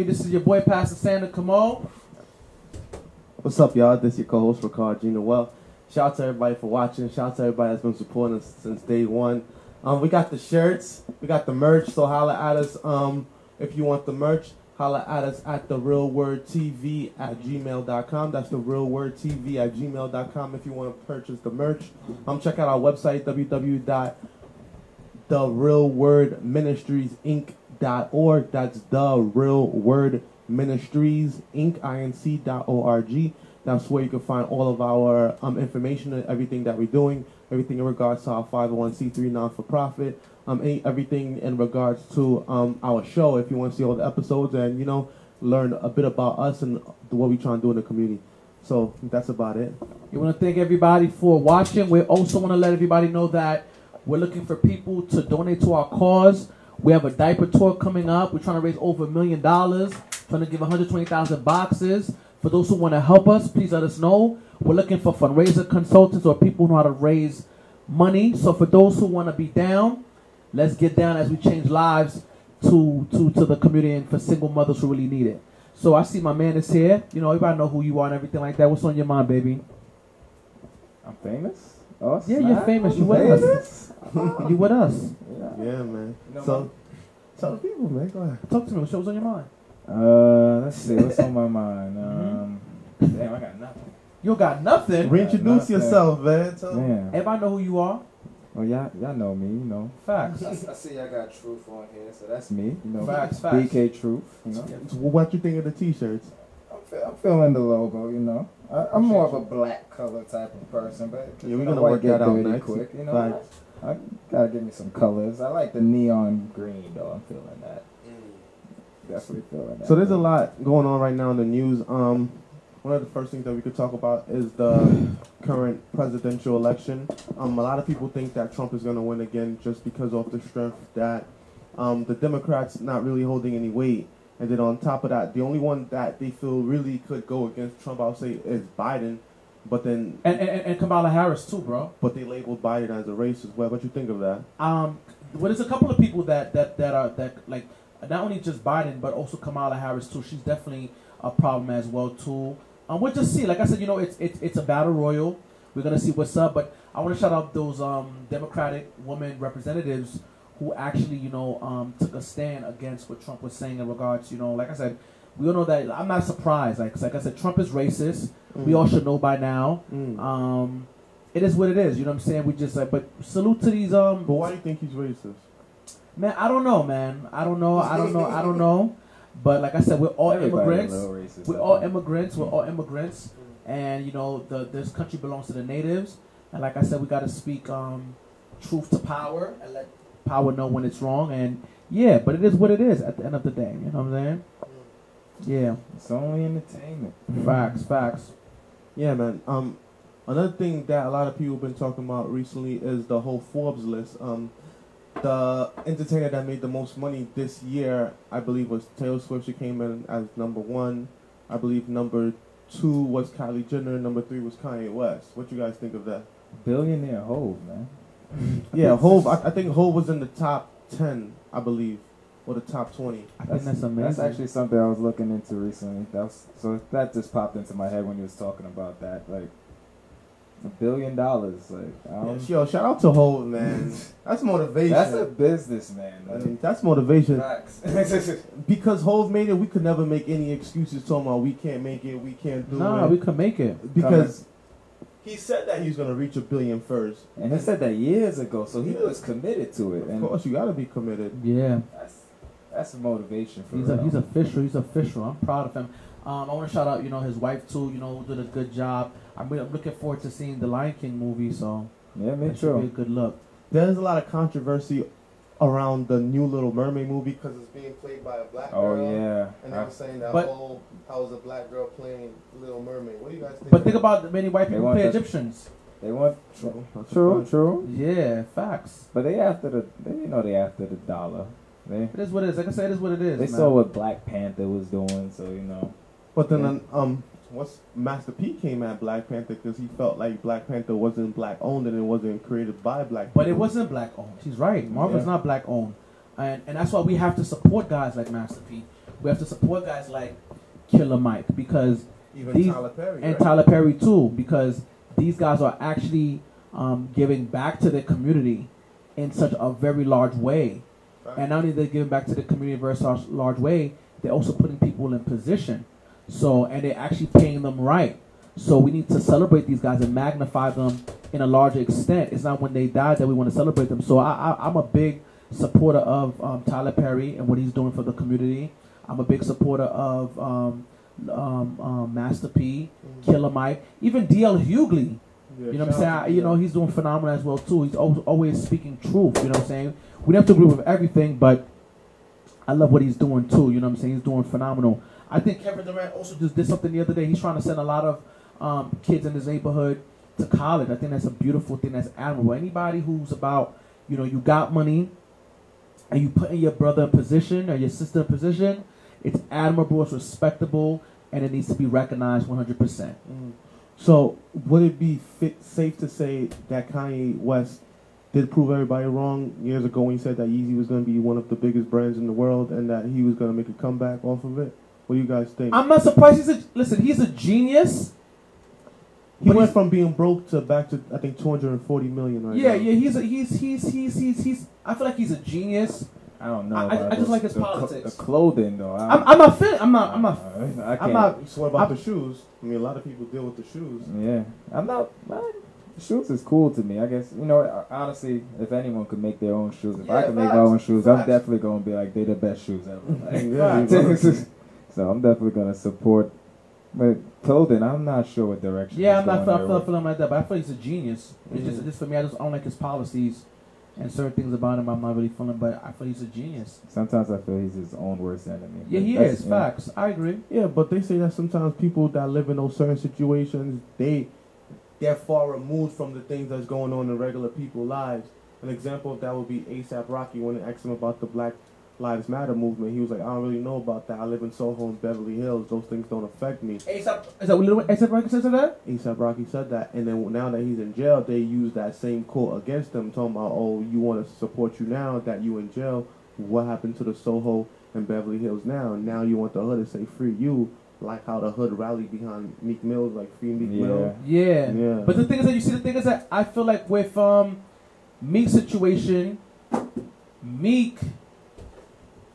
Family, this is your boy Pastor Sander Cameau. What's up, y'all? This is your co-host Rickard Jean-Noel. Shout out to everybody for watching. Shout out to everybody that's been supporting us since day one. Um, we got the shirts, we got the merch. So holla at us um, if you want the merch. Holla at us at the real word TV at gmail.com. That's the real word TV at gmail.com if you want to purchase the merch. Um, check out our website www.therealwordministriesinc.org. That's the real word ministries inc inc.org. That's where you can find all of our um, information everything that we're doing, everything in regards to our 501c3 non for profit, um, everything in regards to um, our show. If you want to see all the episodes and you know learn a bit about us and what we're trying to do in the community. So that's about it. You want to thank everybody for watching. We also want to let everybody know that we're looking for people to donate to our cause. We have a diaper tour coming up. We're trying to raise over a million dollars, trying to give 120,000 boxes. For those who want to help us, please let us know. We're looking for fundraiser consultants or people who know how to raise money. So for those who want to be down, let's get down as we change lives to, to, to the community and for single mothers who really need it. So I see my man is here. You know, everybody know who you are and everything like that. What's on your mind, baby? I'm famous. Oh, Yeah, you're famous. You I'm with us. You with us? Yeah. Yeah, man. You know so tell the people, man. Go ahead. Talk to me. What's on your mind? Uh, let's see. What's on my mind? Mm-hmm. Um, damn, I got nothing. You got nothing. Reintroduce nothing. yourself, man. Tell Man. Everybody know who you are. Well, y'all, y'all know me. You know. Facts. I, I see I got Truth on here, so that's me. You know. Facts, facts. BK Truth. You know. What you think of the t-shirts? I'm, feeling the logo. You know. I, I'm more of a black color type of person, but Yeah, we're gonna work that out next. quick. You know. I gotta give me some colors. I like the neon green though. I'm feeling that. Definitely feeling that. So there's a lot going on right now in the news. Um, one of the first things that we could talk about is the current presidential election. Um, a lot of people think that Trump is going to win again just because of the strength that um, the Democrats not really holding any weight. And then on top of that, the only one that they feel really could go against Trump, I would say, is Biden. But then, And, and and Kamala Harris too, bro. but they labeled Biden as a racist. What what you think of that? Um, well, there's a couple of people that that that are that like not only just Biden but also Kamala Harris too. She's definitely a problem as well too. Um, we'll just see. Like I said, you know, it's it's it's a battle royal. We're gonna see what's up. But I want to shout out those um Democratic women representatives who actually you know um took a stand against what Trump was saying in regards. You know, like I said. We all know that. I'm not surprised. Like, 'cause like I said, Trump is racist. We all should know by now. Mm. Um, it is what it is. You know what I'm saying? We just like, but salute to these um. But why do you think he's racist? Man, I don't know, man. I don't know. I don't know. I don't know. But like I said, we're all Everybody a immigrants. little racist, We're all think. immigrants. We're all immigrants, and you know, the this country belongs to the natives. And like I said, we got to speak um, truth to power and let power know when it's wrong. And yeah, but it is what it is at the end of the day. You know what I'm saying? Yeah, It's only entertainment. facts, facts. Yeah, man. Um, another thing that a lot of people have been talking about recently is the whole Forbes list. Um, the entertainer that made the most money this year, I believe, was Taylor Swift. She came in as number one. I believe number two was Kylie Jenner. Number three was Kanye West. What you guys think of that? Billionaire Hove, man. Yeah, Hove. I, I think Hove was in the top ten, I believe, or the top twenty. I think that's amazing. That's actually something I was looking into recently. That was, so that just popped into my head when you was talking about that. Like a billion dollars. Like um, Yeah, yo, shout out to Hove, man. That's motivation. that's a businessman. I mean, that's motivation. Because Hove made it, we could never make any excuses talking about we can't make it, we can't do it. Nah, it. we could make it. because he said that he was gonna reach a billion first. and he said that years ago, so he was committed to it. Of And course, you gotta be committed. Yeah. that's that's motivation for him. He's a, real. he's official. He's official. I'm proud of him. Um, I want to shout out, you know, his wife too. You know, who did a good job. I'm, I'm looking forward to seeing the Lion King movie. So yeah, me that should be a good look. There's a lot of controversy around the new Little Mermaid movie because it's being played by a black Oh girl. yeah. And they I- were saying that But- whole how is a black girl playing Little Mermaid. What do you guys think? But think about the many white people play the- Egyptians. They want true, true, true. Yeah, facts. But they after the they you know they after the dollar. They It is what it is. Like I said, it is what it is. they man. saw what Black Panther was doing, so you know. But then, um, what's Master P came at Black Panther because he felt like Black Panther wasn't black owned and it wasn't created by black. But it wasn't black owned. She's right. Marvel's Yeah. not black owned, and and that's why we have to support guys like Master P. we have to support guys like Killer Mike because Even These- Tyler Perry. and right? Tyler Perry too, because these guys are actually um, giving back to the community in such a very large way. And not only they're giving back to the community in a very such large way, they're also putting people in position. So and they're actually paying them right. So we need to celebrate these guys and magnify them in a larger extent. It's not when they die that we want to celebrate them. So I, I, I'm a big supporter of um, Tyler Perry and what he's doing for the community. I'm a big supporter of um, um, um, Master P, Killer Mike, even DL Hughley. Yeah, You know what I'm saying? I, you know, he's doing phenomenal as well too. He's always, always speaking truth. You know what I'm saying? We don't have to agree with everything, but I love what he's doing too. You know what I'm saying? He's doing phenomenal. I think Kevin Durant also just did something the other day. He's trying to send a lot of um, kids in his neighborhood to college. I think that's a beautiful thing. That's admirable. Anybody who's about, you know, you got money and you put in your brother in position or your sister in position, it's admirable, it's respectable, and it needs to be recognized 100%. Mm. So, would it be fit, safe to say that Kanye West did prove everybody wrong years ago when he said that Yeezy was going to be one of the biggest brands in the world and that he was going to make a comeback off of it? What do you guys think? I'm not surprised. He's a listen. He's a genius. he but went from being broke to back to I think 240 million right Yeah, now. yeah. He's a, he's he's he's he's he's. I feel like he's a genius. I don't know. I- I- I just like his the cl- politics. the clothing, though. I, I'm, I'm not feeling. I'm not. I'm not. I can't. I'm not. So what about I'm- the shoes? I mean, a lot of people deal with the shoes. Yeah, I'm not. Man, shoes is cool to me. I guess you know. Honestly, if anyone could make their own shoes, if I Yeah, could make my own shoes, I'm definitely gonna be like they the best shoes ever. Like, Yeah, Facts. so I'm definitely gonna support. But clothing, I'm not sure what direction. Yeah, he's I'm not. going I there feel, with. feeling like that, but I feel he's a genius. It's just, Mhm. just for me. I just don't like his policies and certain things about him. I'm not really feeling, but I feel he's a genius. Sometimes I feel he's his own worst enemy. Yeah, he that's- is. yeah. Facts. I agree. Yeah, but they say that sometimes people that live in those certain situations, they they're far removed from the things that's going on in regular people's lives. An example of that would be ASAP Rocky when they asked him about the Black Lives Matter movement. He was like, I don't really know about that. I live in Soho and Beverly Hills. Those things don't affect me. ASAP. Is that what Lil ASAP Rocky said that? ASAP Rocky said that, and then now that he's in jail, they use that same quote against him, talking about, "Oh, you want to support you now that you in jail? What happened to the Soho and Beverly Hills now? Now you want the hood to say free you, like how the hood rallied behind Meek Mills, like free Meek Yeah. Mill. Yeah. Yeah. But the thing is that you see, the thing is that I feel like with um Meek's situation, Meek,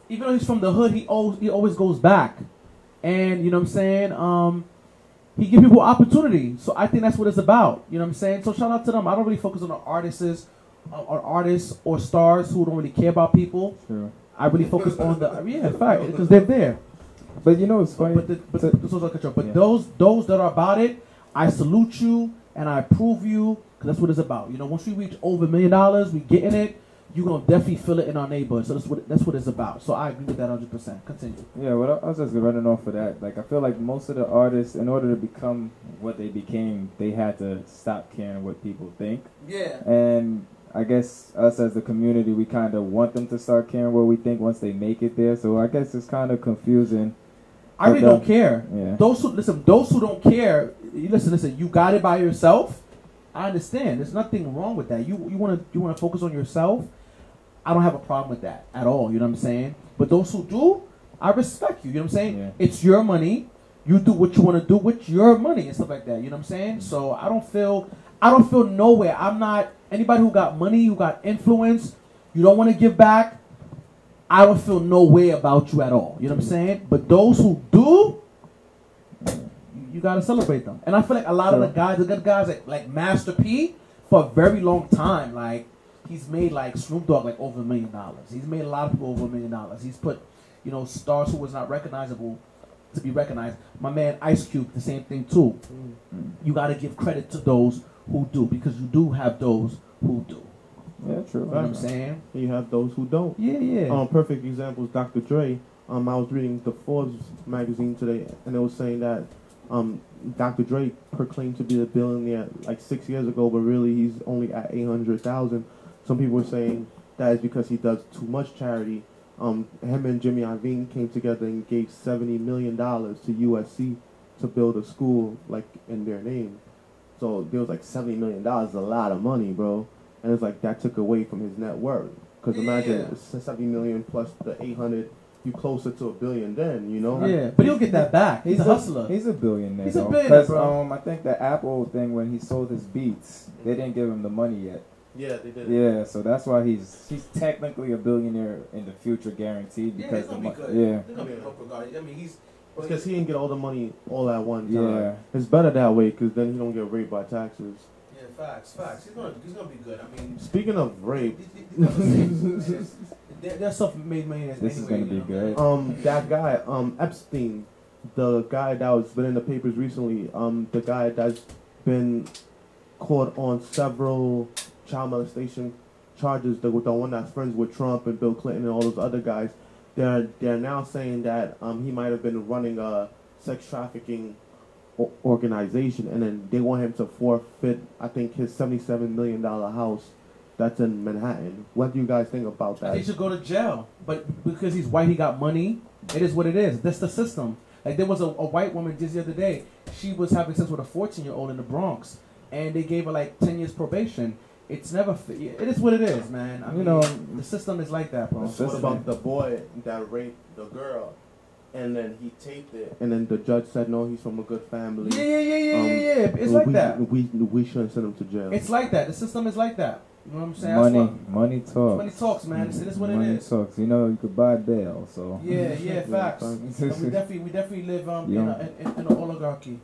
even though he's from the hood, he always he always goes back, and you know what I'm saying. Um, he give people opportunity, so I think that's what it's about. You know what I'm saying. So shout out to them. I don't really focus on the artists, uh, on artists or stars who don't really care about people. True. I really focus on the yeah, fact because they're there. But you know, it's funny. But, the, but, to- the, social control. but Yeah. those those that are about it, I salute you and I approve you because that's what it's about. You know, once we reach over a million dollars, we get in it. You're gonna definitely feel it in our neighborhood. So that's what that's what it's about. So I agree with that 100. percent Continue. Yeah, well, I was just running off of that. Like, I feel like most of the artists, in order to become what they became, they had to stop caring what people think. Yeah. And I guess us as the community, we kind of want them to start caring what we think once they make it there. So I guess it's kind of confusing. I really But, don't care. Yeah. Those who listen, those who don't care, listen, listen. You got it by yourself. I understand. There's nothing wrong with that. You you want to you want to focus on yourself. I don't have a problem with that at all. You know what I'm saying? But those who do, I respect you. You know what I'm saying? Yeah. It's your money. You do what you want to do with your money and stuff like that. You know what I'm saying? Mm-hmm. So I don't feel I don't feel nowhere. I'm not anybody who got money, who got influence. You don't want to give back. I don't feel no way about you at all. You know what I'm mm-hmm. saying? But those who do, you, you gotta celebrate them. And I feel like a lot of the guys, the good guys like, like Master P, for a very long time, like he's made like Snoop Dogg like over a million dollars. He's made a lot of people over a million dollars. He's put, you know, stars who was not recognizable to be recognized. My man Ice Cube, the same thing too. You gotta give credit to those who do because you do have those who do. Yeah, true. You know what I'm saying? And you have those who don't. Yeah, yeah. Um, perfect example is Dr. Dre. Um, I was reading the Forbes magazine today, and it was saying that um, Dr. Dre proclaimed to be a billionaire like six years ago, but really he's only at eight hundred thousand. Some people are saying that is because he does too much charity. Um, him and Jimmy Iovine came together and gave seventy million dollars to USC to build a school like in their name. So there was like seventy million dollars, a lot of money, bro. And it's like that took away from his net worth. Because imagine Yeah. seventy million plus the eight hundred you closer to a billion then, you know? Yeah, but he'll get that back. He's, a hustler. He's a billionaire. He's a though. billionaire, 'Cause, bro. um, I think the Apple thing when he sold his Beats, they didn't give him the money yet. Yeah, they did. Yeah, so that's why he's he's technically a billionaire in the future, guaranteed. yeah, Because he's gonna the be mo- good. yeah, He's gonna be broke regardless. I mean, he's. Because he didn't get all the money all at one time. Yeah. It's better that way because then he don't get raped by taxes. Yeah, facts, facts. He's gonna, he's gonna be good. I mean, Speaking of rape, they're, they're self-made millionaires. This is gonna be know what I mean? good. um, that guy, um, Epstein, the guy that was been in the papers recently, um, the guy that's been caught on several child molestation charges, the, the one that's friends with Trump and Bill Clinton and all those other guys, they're they're now saying that um, he might have been running a sex trafficking organization, and then they want him to forfeit, I think, his seventy-seven million dollar house that's in Manhattan. What do you guys think about that? think he should go to jail. But because he's white, he got money. It is what it is. That's the system. Like there was a, a white woman just the other day. She was having sex with a 14 year old in the Bronx, and they gave her like 10 years probation. It's never. fa- It is what it is, man. I You mean, know- the system is like that, bro. The What system- about the boy that raped the girl, and then he taped it, and then the judge said no, he's from a good family. Yeah, yeah, yeah, yeah, Um, yeah, yeah. It's like we, that. We we shouldn't send him to jail. It's like that. The system is like that. You know what I'm saying? money, what, money talks. money talks, man. It is what it money talks. You know, you could buy bail. So Yeah, yeah, facts. facts. And we definitely, we definitely live um Yeah. in, a, in, in an oligarchy.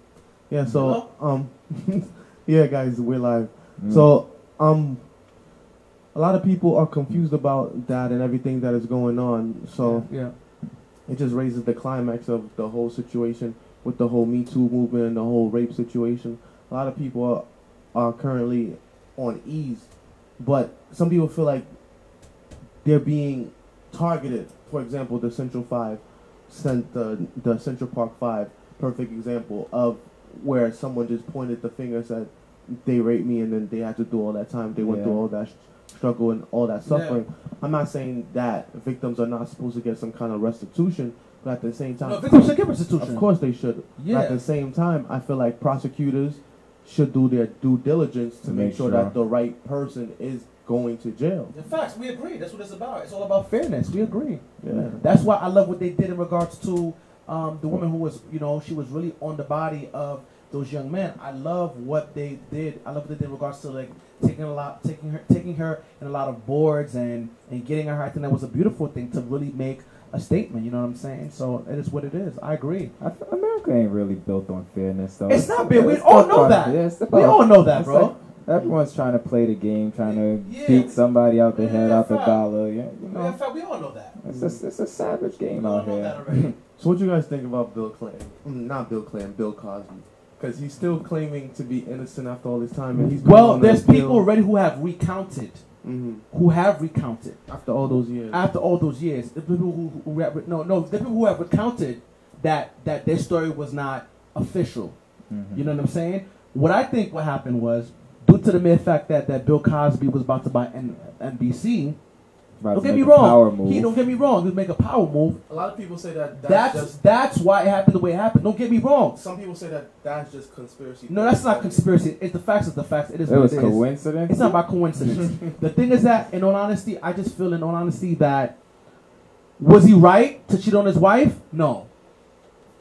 yeah. So um, yeah, guys, we're live. Mm. So um, a lot of people are confused about that and everything that is going on. So yeah. it just raises the climax of the whole situation with the whole Me Too movement and the whole rape situation. A lot of people are, are currently on ease, but some people feel like they're being targeted. For example, the Central Five, sent the the Central Park Five, perfect example of where someone just pointed the finger and said they raped me, and then they had to do all that time. They went Yeah. through all that sh- struggle and all that Yeah. suffering. I'm not saying that victims are not supposed to get some kind of restitution, but at the same time, No, victims should get restitution. of course they should. But Yeah. at the same time, I feel like prosecutors should do their due diligence to make, Make sure, sure. that the right person is going to jail. In facts, we agree. That's what it's about. It's all about fairness. We agree. Yeah. That's why I love what they did in regards to um, the woman who was, you know, she was really on the body of those young men. I love what they did. I love what they did in regards to like taking a lot, taking her, taking her in a lot of boards and and getting her. I think that was a beautiful thing to really make a statement. You know what I'm saying? So it is what it is. I agree. I f- America ain't really built on fairness, though. It's not big. We all know that. yeah, We all know that, bro. like everyone's trying to play the game, trying to Yeah. beat somebody out the head, Yeah, out the fact. dollar. Yeah, you In know, fact, we all know that. it's a, it's a savage game out here. So what you guys think about Bill Clinton? Mm, Not Bill Clinton, Bill Cosby. Because he's still claiming to be innocent after all this time, and he's going well, there's people already who have recounted, Mhm. who have recounted. after all those years. after all those years, the people who, who have, no no the people who have recounted that that their story was not official. Mhm. You know what I'm saying? What I think what happened was due to the mere fact that that Bill Cosby was about to buy N- NBC. About Don't to get me make a Power wrong. move. He don't get me wrong. He make a power move. a lot of people say that That's that's, why it happened the way it happened. Don't get me wrong. Some people say that that's just conspiracy. No, that's not conspiracy. It's the facts. It's the facts. It is It what was it is. coincidence. It's not by coincidence. the thing is that, in all honesty, I just feel, in all honesty, that was he right to cheat on his wife? No.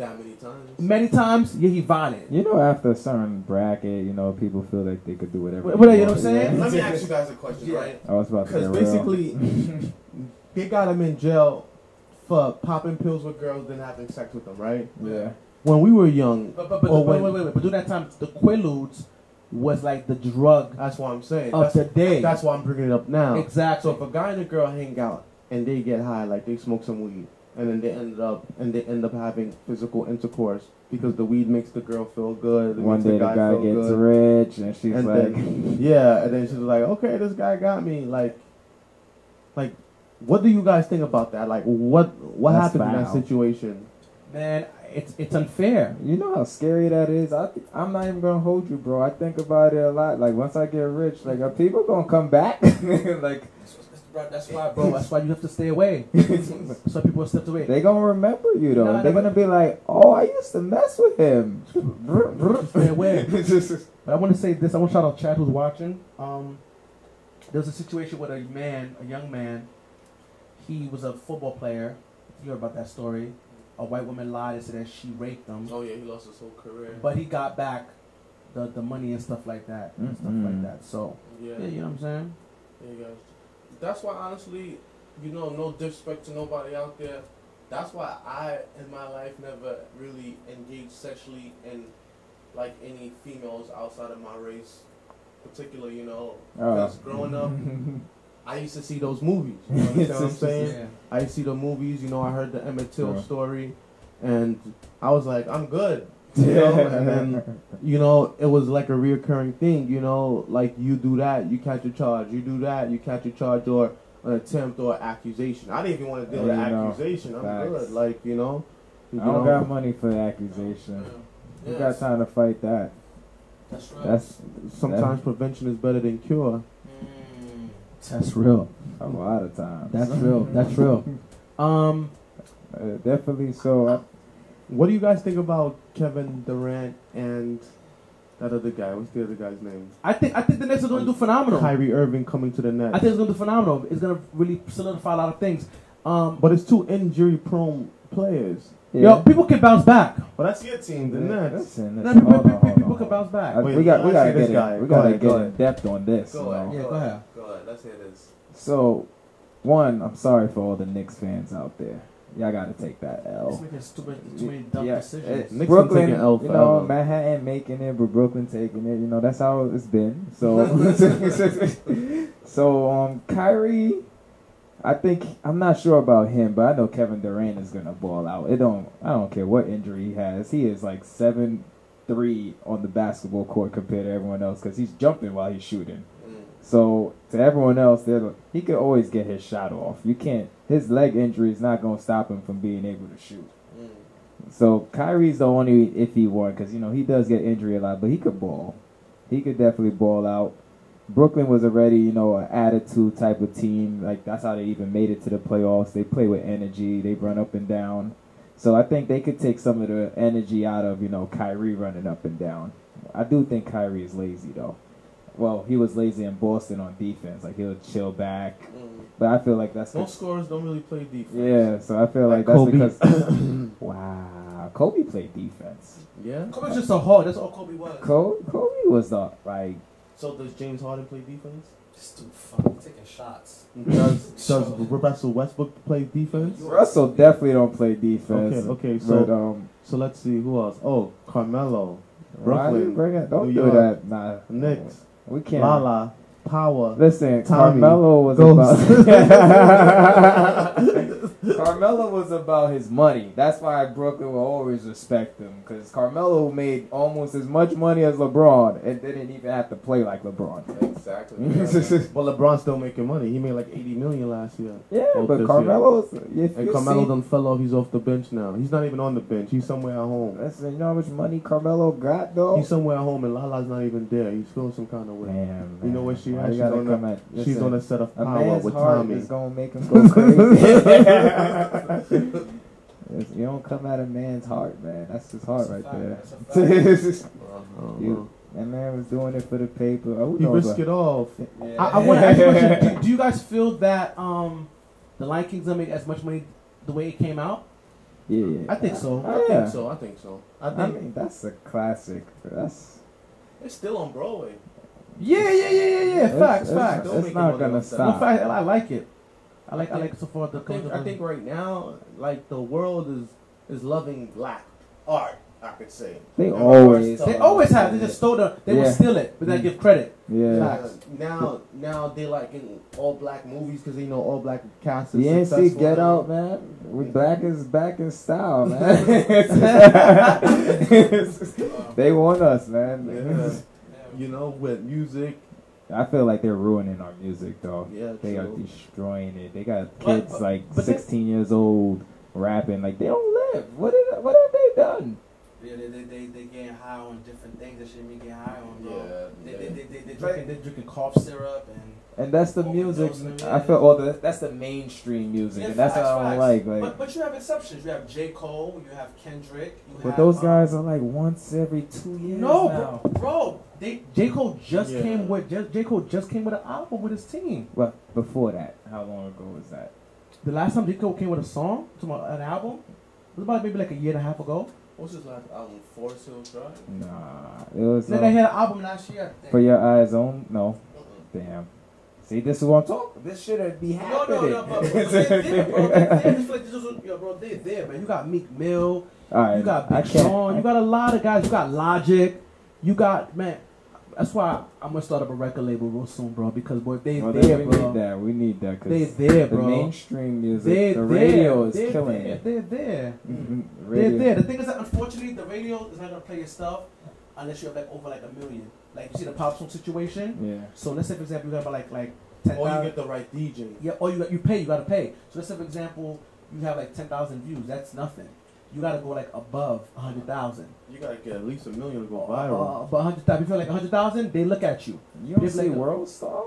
That many times. Many times, yeah, he violent. You know, after a certain bracket, you know, people feel like they could do whatever. What- they what, you know what I'm saying? Let me ask you guys a question, Yeah. right? I was about to Because get real. basically, they got him in jail for popping pills with girls, then having sex with them, right? yeah. When we were young, But but but, Or wait, when- wait wait wait. But during that time, the Quaaludes was like the drug that's what I'm saying. of That's, the day. that's why I'm bringing it up now. exactly. So if a guy and a girl hang out and they get high, like they smoke some weed, and then they end up and they end up having physical intercourse because the weed makes the girl feel good. it One day the guy feel gets good. rich, and she's and like, then yeah, and then she's like, okay, this guy got me. Like, like, what do you guys think about that? Like, what what That's happened in that situation? Man, it's it's unfair. You know how scary that is. I th- I'm not even gonna hold you, bro. I think about it a lot. Like once I get rich, like are people gonna come back? like That's why, bro. That's why you have to stay away. Some people stepped away. they gonna remember you though. Nah, They're gonna be like, oh, I used to mess with him. Stay away. But I want to say this. I want to shout out Chad who's watching. Um, there was a situation with a man, a young man. He was a football player, You heard about that story? A white woman lied and said that she raped him, Oh yeah, he lost his whole career. but he got back the the money and stuff like that and stuff like that. So yeah, yeah, you know what I'm saying. yeah, guys. That's why honestly, you know, no disrespect to nobody out there. That's why I in my life never really engaged sexually in like any females outside of my race, particularly you know, Oh. because growing up, I used to see those movies. You know what I'm saying? Yeah. I used to see the movies, you know, I heard the Emmett Till Sure. story, and I was like, I'm good. You know, and then you know, it was like a reoccurring thing. You know, like you do that, you catch a charge. You do that, you catch a charge or an attempt or accusation. I didn't even want to deal with Yeah, the you know, accusation. I'm facts. good. Like you know, you I don't know, got money for the accusation. Yeah. You got time to fight that. That's real. That's sometimes prevention is better than cure. Mm. That's real. a lot of times. That's real. That's real. Um, Uh, definitely. So I, What do you guys think about Kevin Durant and that other guy? What's the other guy's name? I think I think the Nets are going to do phenomenal. Kyrie Irving coming to the Nets. I think it's going to do phenomenal. It's going to really solidify a lot of things. Um, but it's two injury-prone players. yo, people can bounce back. Well, that's your team, the Nets. Listen, No, listen, people, hold people, hold people on, can bounce back. Wait, we got we got to this get guy. in, we Go gotta get go in depth on this. Go you ahead. know? Yeah, go ahead. Go ahead. Let's hear this. So, one, I'm sorry for all the Knicks fans out there. Y'all gotta take that It's L. making stupid, too many dumb Yeah, decisions. it- Brooklyn, taking L you know, forever. Manhattan making it, but Brooklyn taking it. You know, that's how it's been. So, so um, Kyrie, I think I'm not sure about him, but I know Kevin Durant is gonna ball out. It don't, I don't care what injury he has. He is like seven three on the basketball court compared to everyone else because he's jumping while he's shooting. So to everyone else, they're, he could always get his shot off. You can't. His leg injury is not gonna stop him from being able to shoot. Mm. So Kyrie's the only iffy one because you know he does get injury a lot, but he could ball. He could definitely ball out. Brooklyn was already you know an attitude type of team. Like that's how they even made it to the playoffs. They play with energy. They run up and down. So I think they could take some of the energy out of you know Kyrie running up and down. I do think Kyrie is lazy though. Well, he was lazy in Boston on defense. Like he would chill back. Mm. But I feel like that's Most scorers don't really play defense. yeah. So I feel like, Like that's Kobe. because wow, Kobe played defense. Yeah. Kobe's just a hard. That's all Kobe was. Kobe, Kobe was the like So does James Harden play defense? Just too fucking taking shots. Does does Russell Westbrook play defense? Russell definitely don't play defense. Okay, okay, so- but, um, So let's see who else. Oh, Carmelo, why you Brooklyn, bring it? Don't New do York, that. Nah, Knicks, we can't. Lala, Power. Listen, Tommy, Carmelo was Ghost. about Carmelo was about his money. That's why Brooklyn will always respect him because Carmelo made almost as much money as LeBron and didn't even have to play like LeBron. Exactly. Well, LeBron's still making money. He made like 80 million last year. yeah, but Carmelo's And Carmelo see, done fell off. He's off the bench now. He's not even on the bench. He's somewhere at home. listen, you know how much money Carmelo got though. He's somewhere at home, and Lala's not even there. He's feeling some kind of way. Damn, You know man. where she you She's on at- She's on a set of A power with Tommy. is gonna make him go crazy. It's- you don't come out of man's heart, man. That's his heart right there. Uh-huh. You- that man was doing it for the paper. Oh, who He knows risked what- it off. Yeah. I, I want to ask you a question. Do, do you guys feel that um, the Lion King's gonna make as much money the way it came out? Yeah, yeah. I think so. Oh, I yeah. think so. I think so. I I mean, that's a classic. That's It's still on Broadway. Yeah, yeah, yeah, yeah, yeah. It's- Facts, it's, facts. Don't It's not gonna of those stop. fact, I like it. I like, I like so far the. I think, I think right now, like the world is is loving black art. I could say They And always- They always have. They just stole the. They Yeah. will steal it, but they mm. give credit. Yeah. Yeah, now, now they like in all black movies because they know all black cast is You ain't see Get. Out, man. We black is back in style, man. they want us, man. Yeah. You know, with music, I feel like they're ruining our music, though. yeah, They are destroying it. They got kids but- like but they- 16 years old rapping like they don't live. What what have they done? Yeah, they they they they getting high on different things that shouldn't be getting high on. Bro. Yeah, They, yeah. they, they, they, they drinking they drinking cough syrup and. And that's the music. I feel. Well, the, that's the mainstream music, Yeah, and that's facts, what I don't like. Like, But, but you have exceptions. You have J Cole. You have Kendrick. You but have, those um, guys are like once every two years No, now. bro, bro. They J Cole just Yeah. came with J, J Cole just came with an album with his team. But before that, how long ago was that? The last time J Cole came with a song, to an album, it was about maybe like a year and a half ago. What's his last album? Forest Hills Drive. Nah, it was Then uh, they had an album last year. I for your eyes on. No, Uh-uh. damn. See, this is what I'm talking. This should be No, happening. no, no, but, but they're there, bro. They're there. Just like this was- yo, bro, they're there, man. You got Meek Mill, All right, you got I Big. Sean, you got a lot of guys. You got Logic, you got man. That's why I'm gonna start up a record label real soon, bro. Because boy, they well, there, we bro. need that. We need that They because there, the bro. mainstream music, They the there. radio is They're killing there. it. They're there. Mhm, They're there. The thing is that unfortunately the radio is not gonna play your stuff unless you have like over like a million. Like you see the pop song situation. Yeah. So let's say for example you got about like like ten Or you get the right DJ. Yeah, or you got, you pay, you gotta pay. So let's say for example, you have like ten thousand views. That's nothing. You gotta go like above a hundred thousand. You gotta get at least a million to go Uh, viral. but a hundred thousand, if you're like a hundred thousand, they look at you. You don't They're see like World Star?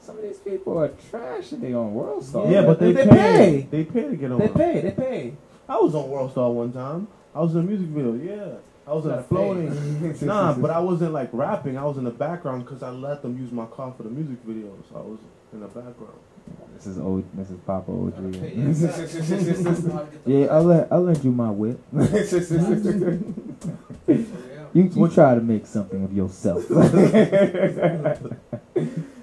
Some of these people are trash and they on World Star. Yeah, but they, They pay. pay. They pay to get on. They pay, they pay. I was on World Star one time. I was in a music video. Yeah, I was in Gotta floating. nah, but I wasn't like rapping. I was in the background because I let them use my car for the music videos. I was in the background. This is old. This is Papa OG. Gotta yeah, I'll let I'll lend you my whip. you you try to make something of yourself.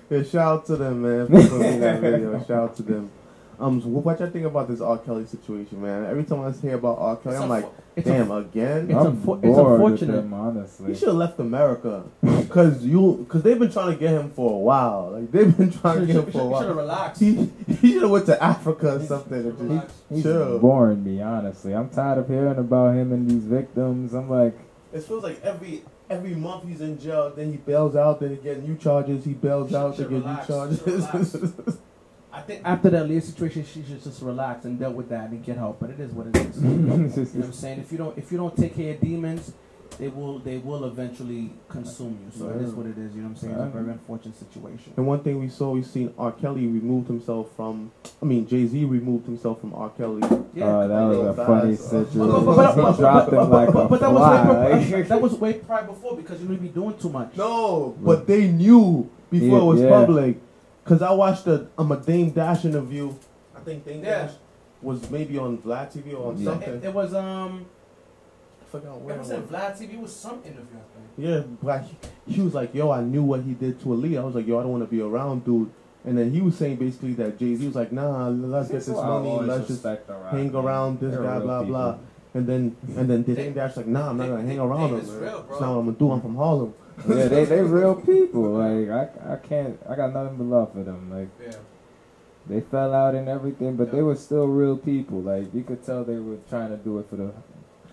Yeah, shout out to them, man, for putting me in that video. Shout out to them. Um, so what y'all think about this R. Kelly situation, man? Every time I hear about R. Kelly, I'm like, It's damn, a- again. It's I'm unfo- it's unfortunate. them, honestly. He should have left America, cause you, cause they've been trying to get him for a while. Like they've been trying to get him for a while. He should have relaxed. He, he should have went to Africa or something. He's Chill. boring me, honestly. I'm tired of hearing about him and these victims. I'm like, It feels like every every month he's in jail, then he bails out, then he get new charges. He bails out, should get new charges. should relax. I think after that Aaliyah situation, she should just relax and deal with that and get help. But it is what it is. you know what I'm saying? If you don't, if you don't take care of demons, they will, they will eventually consume you. So it is what it is. You know what I'm saying? It's a very unfortunate situation. And one thing we saw, we seen R. Kelly removed himself from. I mean, Jay Z removed himself from R. Kelly. Yeah. oh, that was a Fast. funny situation. But, that was way, fly. that was way prior before because you know be doing too much. No, but they knew before Yeah, it was yeah. public. Cause I watched a um, a Dame Dash interview. I think Dame Yeah. Dash was maybe on Vlad TV or on Yeah. something. It, it was um, I forgot it where. it wasn't was. Vlad TV. It was some interview. I think. Yeah, but he, he was like, "Yo, I knew what he did to Aaliyah." I was like, "Yo, I don't want to be around, dude." And then he was saying basically that Jay Z was like, "Nah, let's get this money, let's just hang around this guy, blah blah." And then and then Dame Dash like, "Nah, I'm not gonna hang around him. is real, bro. That's not what I'm gonna do. I'm from Harlem." Yeah, they they real people. Like I I can't I got nothing but love for them. Like Yeah. they fell out and everything, but they were still real people. Like you could tell they were trying to do it for the.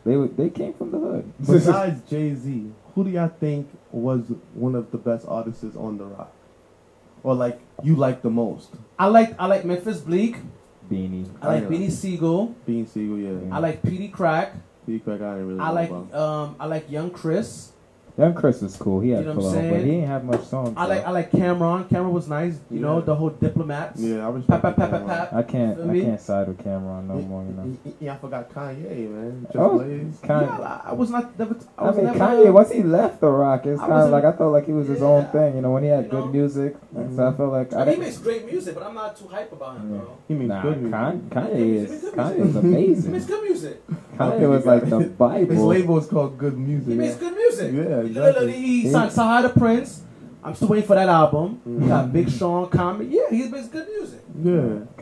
They were they came from the hood. Besides Jay Z, who do y'all think was one of the best artists on the Roc, or like you like the most? I like I like Memphis Bleek. Beanie. I like Yeah. Beanie Sigel. Bean Sigel, yeah. I like Peedi Crakk. P. Craig, I didn't really I like about. um I like Young Chris. Young Chris was cool. He had You know what I'm flow, but he didn't have much songs. I like. I like Cam'ron. Cam'ron was nice. You know the whole diplomats. Yeah, I respect Pap, pap, pap, pap, pap. I can't I can't side with Cam'ron no more. You know. Yeah, yeah, I forgot Kanye, man. Just Oh, Blaze. Kanye. Yeah, I, I was not. Never, I I, mean, never. Kanye, once he left the Roc, it's kind of like I felt like he was his own thing. You know, when he had You good know? music, so I mm-hmm. felt like I I mean, he makes great music, but I'm not too hype about him, Yeah. bro. He makes Nah, good music. Kanye, Kanye is Kanye music. is He makes good music. Kanye was like the Bible. His label is called Good Music. He makes good music. Yeah, He exactly. literally he signed Sahara Prince. I'm still waiting for that album. Mhm. We got Big Sean, Common. Yeah, he makes good music. Yeah,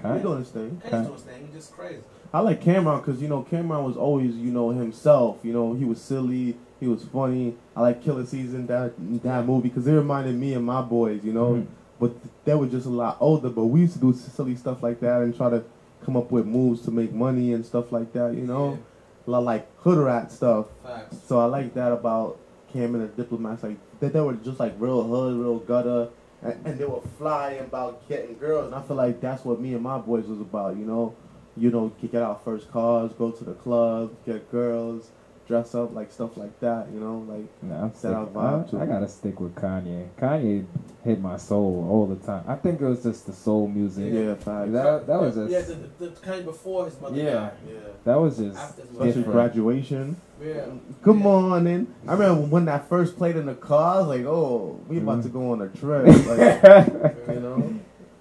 Kanye. he's doing his thing. And he's doing his thing. He's just crazy. I like Cam'ron because you know Cam'ron was always you know himself. You know he was silly, he was funny. I like Killa Season that that movie because it reminded me of my boys. You know, Mhm. but they were just a lot older. But we used to do silly stuff like that and try to come up with moves to make money and stuff like that. You know, a lot like hood rat stuff. Facts. So I like that about Cam'ron and the Diplomats, like that they were just like real hood, real gutter, and, and they were flying about getting girls. And I feel like that's what me and my boys was about, you know. You know, get our first cars, go to the club, get girls, dress up like stuff like that, you know, like Nah, I'm That stick, I vibe I. I gotta stick with Kanye. Kanye hit my soul all the time. I think it was just the soul music. yeah, facts. That that was just Yeah, the, the, the kind before his mother Yeah. died. Yeah. that was just After Especially graduation. Yeah. Good Yeah. morning. I remember when that first played in the car, I was like, oh, we about Mhm. to go on a trip. Like, you know?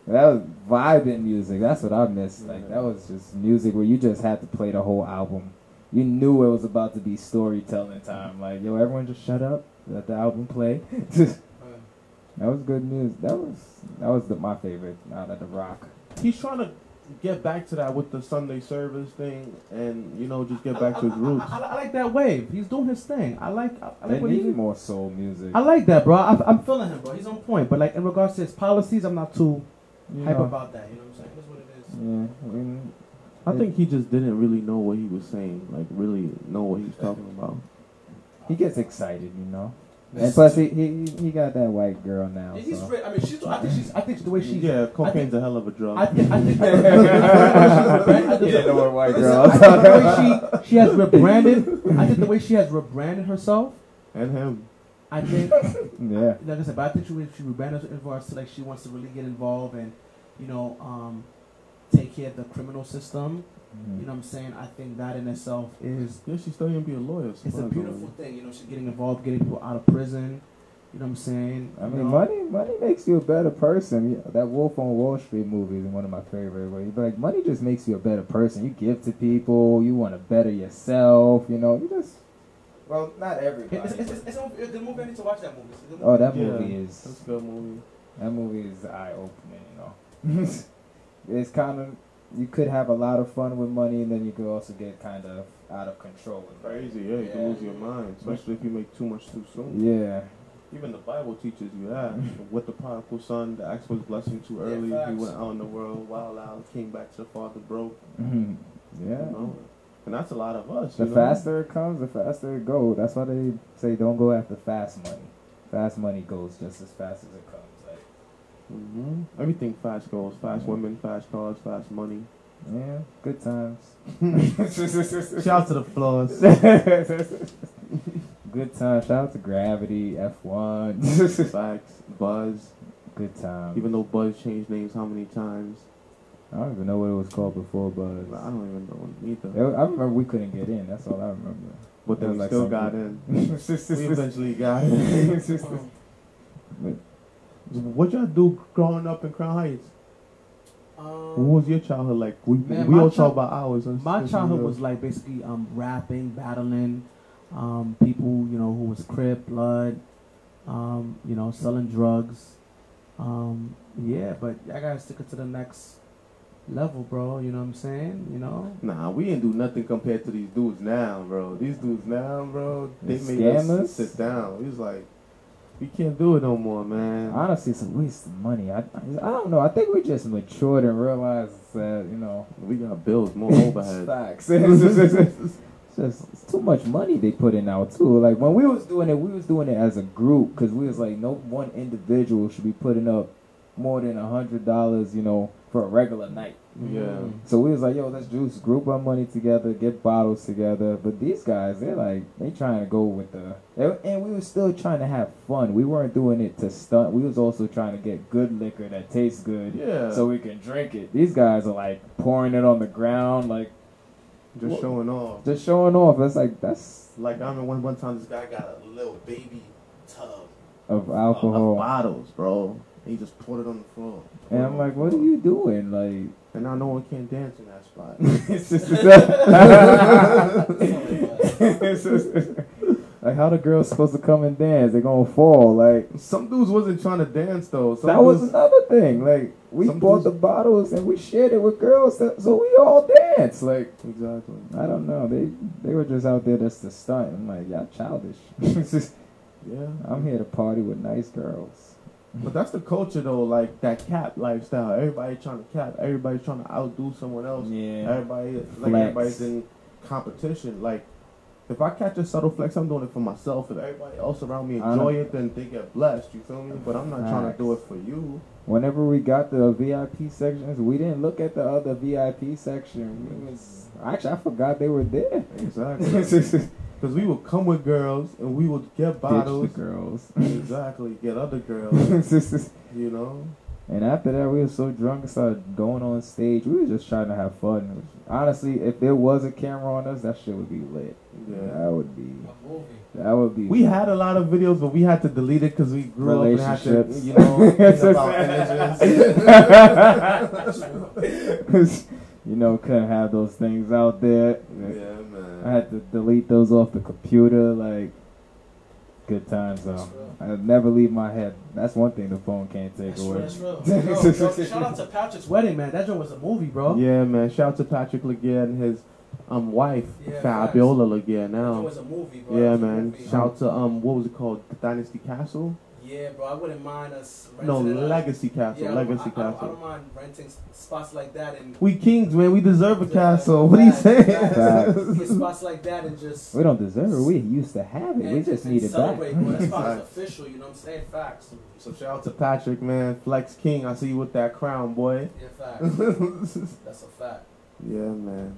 That was vibing music. That's what I missed. Like that was just music where you just had to play the whole album. You knew it was about to be storytelling time. Like yo, everyone just shut up. Let the album play. that was good news. That was that was the, my favorite out of the Roc. He's trying to get back to that with the Sunday service thing, and you know, just get back to his roots. I, I, I like that wave. He's doing his thing. I like. I, I They like what he's need more soul music. I like that, bro. I, I'm feeling him, bro. He's on point. But like in regards to his policies, I'm not too You hype know, about that. You know what I'm saying? That's what it is. Yeah, I mean, I think he just didn't really know what he was saying, like really know what he was talking about. he gets excited, you know. And plus, he, he he got that white girl now. Yeah, he's so. I mean, she's. I think she's. I think the way she's. Yeah, cocaine's a hell of a drug. I think. I think. I think- You didn't know what white girl. I think the way she she has rebranded. I think the way she has rebranded herself. and him. I think, yeah. like I said, but I think she she rebranded in regards to like she wants to really get involved and, you know, um, take care of the criminal system. Mm-hmm. You know what I'm saying? I think that in itself is Yeah, she's still gonna be a lawyer. it's a supposedly. beautiful thing. You know, she's getting involved, getting people out of prison. You know what I'm saying? I You mean, know? money money makes you a better person. Yeah, That Wolf on Wall Street movie is one of my favorite. Where you like, money just makes you a better person. You give to people. You want to better yourself. You know, you just. Well, not everybody. It's, it's, it's, it's, a, it's a good movie. I need to watch that movie. It's a good oh, movie. that Yeah, movie That's is a good movie. that movie is eye opening. You know, it's kind of you could have a lot of fun with money, and then you could also get kind of out of control with money. Crazy, yeah. You Yeah. can lose your mind, especially if you make too much too soon. Yeah. Even the Bible teaches you that. With the prodigal son, the axe was blessing too early. he went out in the world, wild out, came back to the father broke. Mhm. You Yeah. know, and that's a lot of us. The you know? faster it comes, the faster it goes. That's why they say don't go after fast money. Fast money goes just as fast as it comes. Like, hmm Everything fast goes. Fast Yeah. women, fast cars, fast money. yeah, good times. Shout out to the floors. good times. Shout out to Gravity, F1. Facts, Buzz. good times. Even though Buzz changed names how many times? I don't even know what it was called before, Buzz. I don't even know either. I remember we couldn't get in. That's all I remember. But then we like still got in. We eventually got in. What y'all do growing up in Crown Heights? Um, What was your childhood like? We, Man, we all child- talk about ours. Let's- My childhood was like basically um, rapping, battling, um, people you know who was Crip, Blood, um, you know, selling drugs. Um, yeah, but I gotta stick it to the next level, bro. You know what I'm saying? You know. Nah, we didn't do nothing compared to these dudes now, bro. These dudes now, bro, they The made scammers? us sit down. We was like, we can't do it no more, man. Honestly, it's a waste of money. I, I don't know. I think we just matured and realized that you know We got bills, more overhead. Facts. it's, just, it's just it's too much money they put in now too. Like when we was doing it, we was doing it as a group because we was like, no one individual should be putting up more than a hundred dollars, you know, for a regular night. Yeah. So we was like, yo, let's just group our money together, get bottles together. But these guys, they're like, they trying to go with the, they- and we was still trying to have fun. We weren't doing it to stunt. We was also trying to get good liquor that tastes good, Yeah. so we can drink it. These guys are like pouring it on the ground, like just showing off. just showing off. That's like that's Like I remember one one time this guy got a little baby tub of of- alcohol, of bottles, bro. And he just poured it on the floor. and I'm like, what are you doing? Like, And now no one can dance in that spot. it's just it's just- like how the girls supposed to come and dance? They're gonna fall. Like Some dudes wasn't trying to dance though. Some that was dudes- another thing. Like we bought dudes- the bottles and we shared it with girls, so so we all dance. Like exactly. I don't know, they they were just out there just to stunt. I'm like, y'all childish. Yeah. I'm here to party with nice girls. But that's the culture though, like that cap lifestyle. Everybody trying to cap. Everybody trying to outdo someone else. Yeah. Everybody like Flex. everybody's in competition. Like if I catch a subtle flex, I'm doing it for myself. If everybody else around me enjoy it, then they get blessed. You feel me? But I'm not trying to do it for you. Whenever we got the VIP sections, we didn't look at the other VIP section. We was actually I forgot they were there. Exactly. Ditch Because we would come with girls and we would get the bottles. girls. exactly. Get other girls. You know. And after that, we were so drunk and started going on stage. We were just trying to have fun. Honestly, if there was a camera on us, that shit would be lit. Yeah. That would be. A movie. That would be. We had a lot of videos, but we had to delete it because we grew up and had to, Relationships. you know, think about images. You know, couldn't have those things out there. Yeah, man. I had to delete those off the computer. Like, good times though. I never leave my head. That's one thing the phone can't take That's real. away. That's real. Yo, yo, shout out to Patrick's wedding, man. That joint was a movie, bro. Yeah, man. Shout out to Patrick Laguerre and his um wife, Yeah, Fabiola. That Now, joint was a movie, bro. yeah, That man. movie. Shout out to um, what was it called? The Dynasty Castle? Yeah, bro. I wouldn't mind us. No, renting it out. Legacy Castle. Yeah, I don't- Legacy I, I, don't- I Castle. don't mind renting spots like that and. We kings, man. We deserve a Yeah, castle. What are you facts, saying? Get spots like that and just. We don't deserve it. We used to have it. We just need it back. celebrate, bro. That's Facts. official. You know what I'm saying? Facts. So shout out to Patrick, man. Flex King. I see you with that crown, boy. Yeah, facts. That's a fact. Yeah, man.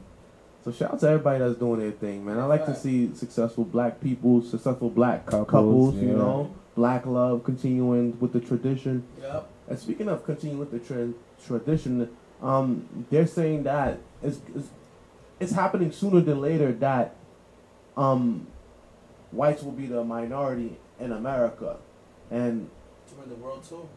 So shout out to everybody that's doing their thing, man. I like to see successful black people, successful black Couples, couples, you know, black love continuing with the tradition. Yep. And speaking of continuing with the tra- tradition, um, they're saying that it's, it's it's happening sooner than later that um, whites will be the minority in America, and To win the world too.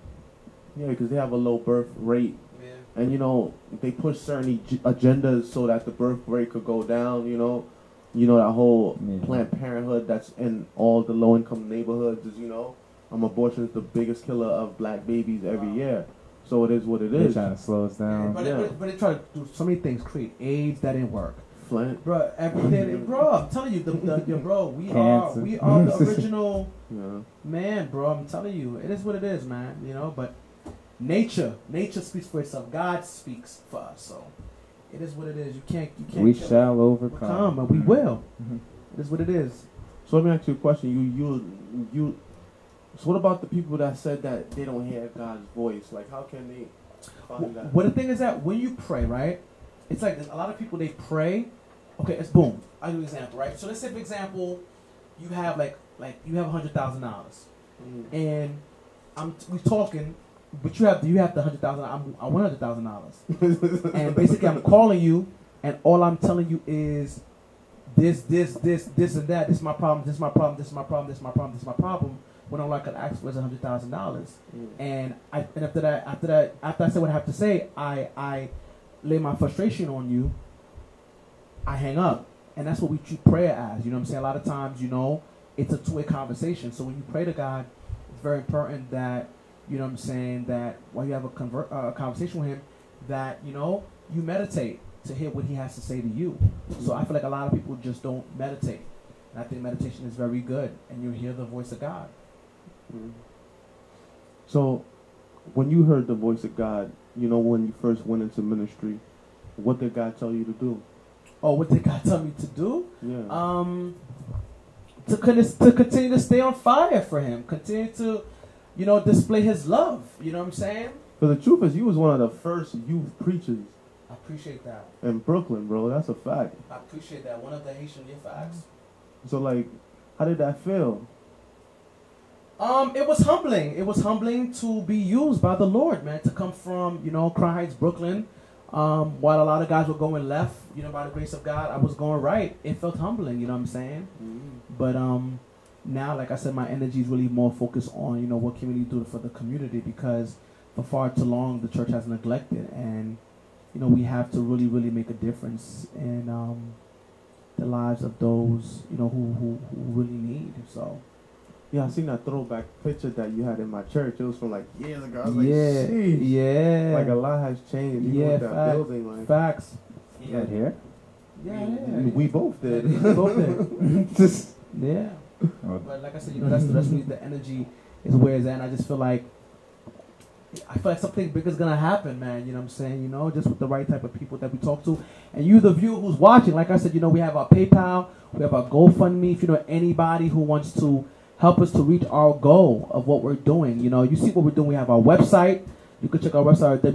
yeah, because they have a low birth rate Yeah. and you know they push certain ag- agendas so that the birth rate could go down. You know, you know that whole Yeah. Planned Parenthood that's in all the low income neighborhoods is you know, um, abortion is the biggest killer of black babies every Wow. year. So it is what it They're is. trying to slow us down. But, yeah. they, but, but they try to do so many things. Create AIDS that didn't work. Flint, Bro, everything, bro. I'm telling you, the, the, the bro, we Cancer. are, we are the original yeah, man, bro. I'm telling you, it is what it is, man. You know, but nature, nature speaks for itself. God speaks for us, so it is what it is. You can't, you can't. We kill it. shall overcome. overcome, and we will. Mhm. It is what it is. So let me ask you a question. You you you. So what about the people that said that they don't hear God's voice? Like, how can they find that? What the thing is that when you pray, right? It's like a lot of people they pray. Okay, it's boom. I'll give you an example, right? So let's say, for example, you have like like you have a hundred thousand dollars, Mm. and I'm we talking, but you have you have the hundred thousand. I'm I want hundred thousand dollars, and basically I'm calling you, and all I'm telling you is this this this this and that. This is my problem. This is my problem. This is my problem. This is my problem. This is my problem. When all I could ask for is a hundred thousand dollars. Mm. And I and after that after that after I said what I have to say, I I lay my frustration on you. I hang up, and that's what we treat prayer as. You know what I'm saying? A lot of times, you know, it's a two way conversation. So when you pray to God, it's very important that you know what I'm saying that while you have a convert uh, conversation with Him, that you know you meditate to hear what He has to say to you. So I feel like a lot of people just don't meditate, and I think meditation is very good, and you hear the voice of God. Mm. So, when you heard the voice of God, you know, when you first went into ministry, what did God tell you to do? Oh, what did God tell me to do? Yeah. um, to con- to continue to stay on fire for him, continue to, you know, display his love. You know what I'm saying? But the truth is, you was one of the first youth preachers I appreciate that. in Brooklyn, bro. That's a fact. I appreciate that. One of the Haitian youth facts. So, like, how did that feel? Um, it was humbling. It was humbling to be used by the Lord, man. To come from, you know, Crown Heights, Brooklyn. Um, while a lot of guys were going left, you know, by the grace of God, I was going right. It felt humbling. You know what I'm saying? But um, now, like I said, my energy is really more focused on you know what can we do for the community because for far too long the church has neglected, and you know we have to really really make a difference in um, the lives of those you know who who, who really need. So Yeah, I seen that throwback picture that you had in my church. It was from like years ago. I was like, yeah, "Sheesh." yeah. Like a lot has changed. Even Yeah, with that fact. building, like facts. You got here? Yeah, I yeah. we both did. We both did. Just Yeah. But like I said, you know, that's that's really the energy is where it's at. And I just feel like I feel like something big is gonna happen, man. You know what I'm saying? You know, just with the right type of people that we talk to. And you, the viewer who's watching, like I said, you know, we have our PayPal, we have our GoFundMe. If you know anybody who wants to help us to reach our goal of what we're doing, you know, you see what we're doing. We have our website. You can check our website at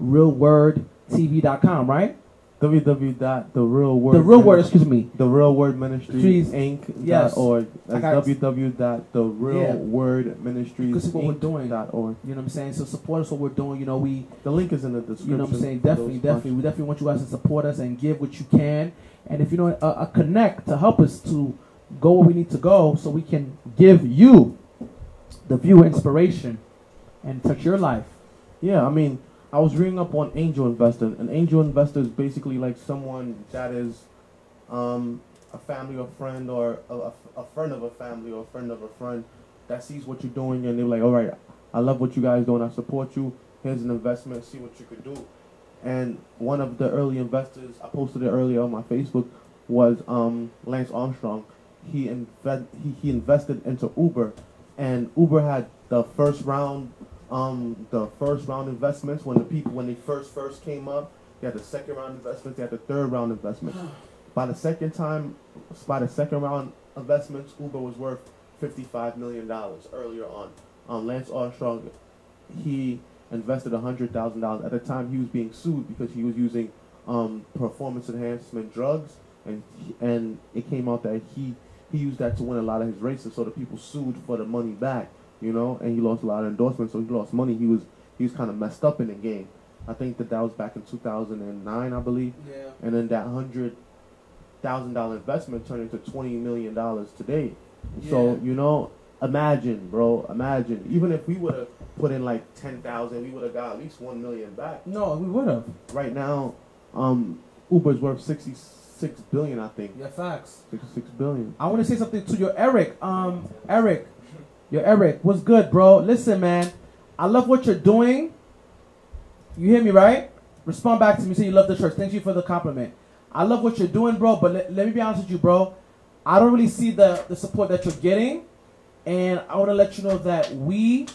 www.realwordtv.com, right? www.therealword. The real word, excuse me. The Real Word Trees. Inc. Yes. Dot org. That's what we're doing. Dot org. You know what I'm saying? So support us what we're doing. You know, we The link is in the description. You know what I'm saying? Definitely, definitely. We definitely want you guys to support us and give what you can. And if you know a, a connect to help us to go where we need to go so we can give you the viewer inspiration and touch your life. Yeah, I mean, I was reading up on angel investor. An angel investor is basically like someone that is um, a family or friend or a, a, friend of a family or a friend of a friend that sees what you're doing and they're like, all right, I love what you guys doing. I support you. Here's an investment. See what you could do. And one of the early investors, I posted it earlier on my Facebook, was um, Lance Armstrong. He, inve- he he invested into Uber, and Uber had the first round um, the first round investments when the people when they first first came up. They had the second round investments. They had the third round investments. by the second time, by the second round investments, Uber was worth fifty five million dollars earlier on. Um, Lance Armstrong, he invested hundred thousand dollars at the time. He was being sued because he was using um, performance enhancement drugs, and and it came out that he he used that to win a lot of his races. So the people sued for the money back you know, and he lost a lot of endorsements, so he lost money. He was he was kind of messed up in the game. I think that that was back in 2009, I believe, Yeah. and then that hundred thousand dollar investment turned into 20 million dollars today. Yeah. So you know, imagine, bro, imagine. Even if we would have put in like 10,000, we would have got at least one million back. No, we would have. Right now, um, Uber's worth 66 billion, I think. Yeah, facts. 66 billion. I want to say something to your Eric. Um, Eric, your Eric, what's good, bro? Listen, man, I love what you're doing. You hear me, right? Respond back to me. Say you love the church. Thank you for the compliment. I love what you're doing, bro. But let, let me be honest with you, bro. I don't really see the the support that you're getting, and I want to let you know that we,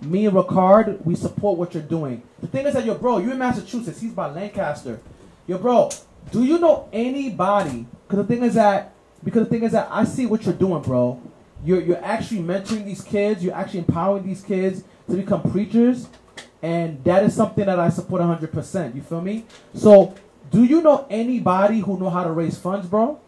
me and Rickard, we support what you're doing. The thing is that, yo, bro, you're in Massachusetts. He's by Lancaster. Yo, bro, do you know anybody? Because the thing is that, because the thing is that I see what you're doing, bro. You're you're actually mentoring these kids. You're actually empowering these kids to become preachers, and that is something that I support 100%. You feel me? So, do you know anybody who know how to raise funds, bro?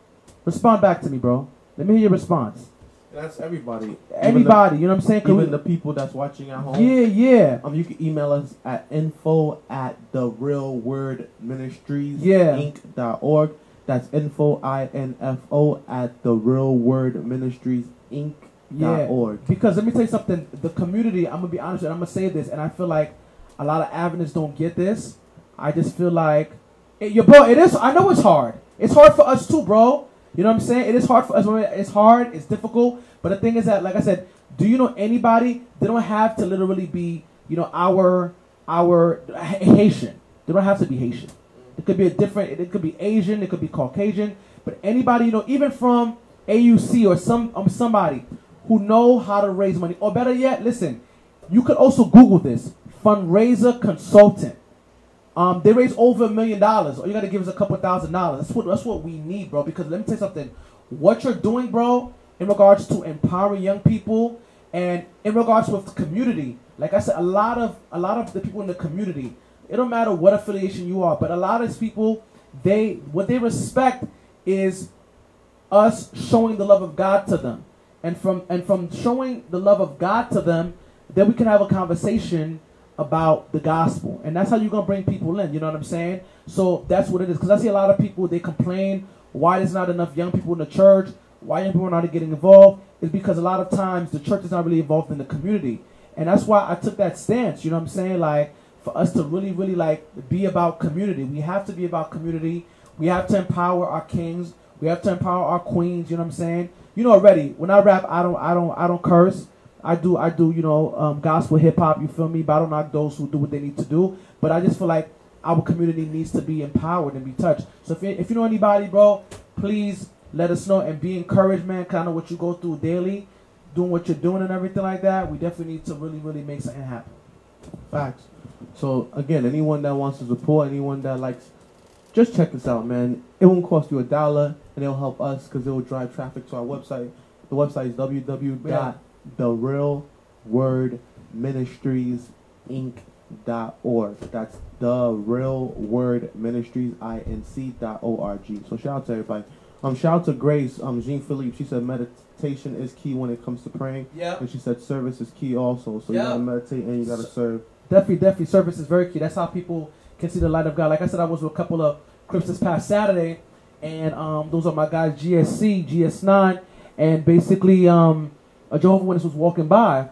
Respond back to me, bro. Let me hear your response. That's everybody. Everybody, the- you know what I'm saying? Even we- the people that's watching at home. yeah, yeah. Um, you can email us at info at the real word ministries Yeah. inc dot org. That's info i n f o at the real word ministries inc Yeah. org. Because let me tell you something. The community, I'm gonna be honest, and I'm gonna say this, and I feel like a lot of Adventists don't get this. I just feel like, it, yo, bro, it is. I know it's hard. It's hard for us too, bro. You know what I'm saying? It is hard for us. It's hard. It's difficult. But the thing is that, like I said, do you know anybody? They don't have to literally be, you know, our our Haitian. They don't have to be Haitian. It could be a different. It could be Asian. It could be Caucasian. But anybody, you know, even from AUC or some um, somebody who know how to raise money, or better yet, listen, you could also Google this fundraiser consultant. Um, they raise over a million dollars. All you gotta give us a couple thousand dollars. That's what that's what we need, bro. Because let me tell you something. What you're doing, bro, in regards to empowering young people and in regards with the community, like I said, a lot of a lot of the people in the community, it don't matter what affiliation you are, but a lot of these people, they what they respect is us showing the love of God to them. And from and from showing the love of God to them, then we can have a conversation about the gospel. And that's how you're gonna bring people in, you know what I'm saying? So that's what it is. Because I see a lot of people they complain why there's not enough young people in the church, why young people are not getting involved, is because a lot of times the church is not really involved in the community. And that's why I took that stance, you know what I'm saying? Like for us to really, really like be about community. We have to be about community. We have to empower our kings. We have to empower our queens. You know what I'm saying? You know already. When I rap, I don't, I don't, I don't curse. I do, I do. You know, um, gospel hip hop. You feel me? But I don't knock those who do what they need to do. But I just feel like our community needs to be empowered and be touched. So if you, if you know anybody, bro, please let us know and be encouraged, man. Kind of what you go through daily, doing what you're doing and everything like that. We definitely need to really, really make something happen. Facts. So again, anyone that wants to support, anyone that likes, just check us out, man. It won't cost you a dollar, and it'll help us because it will drive traffic to our website. The website is www.therealwordministriesinc.org. That's the real word ministries. So shout out to everybody. Um, shout out to Grace, um, Jean Philippe. She said meditation is key when it comes to praying, Yeah. and she said service is key also. So Yeah. you gotta meditate and you gotta serve. Definitely, definitely, service is very key. That's how people can see the light of God. Like I said, I was with a couple of This past Saturday, and um, those are my guys, GSC, GS9, and basically, um, a Jehovah Witness was walking by,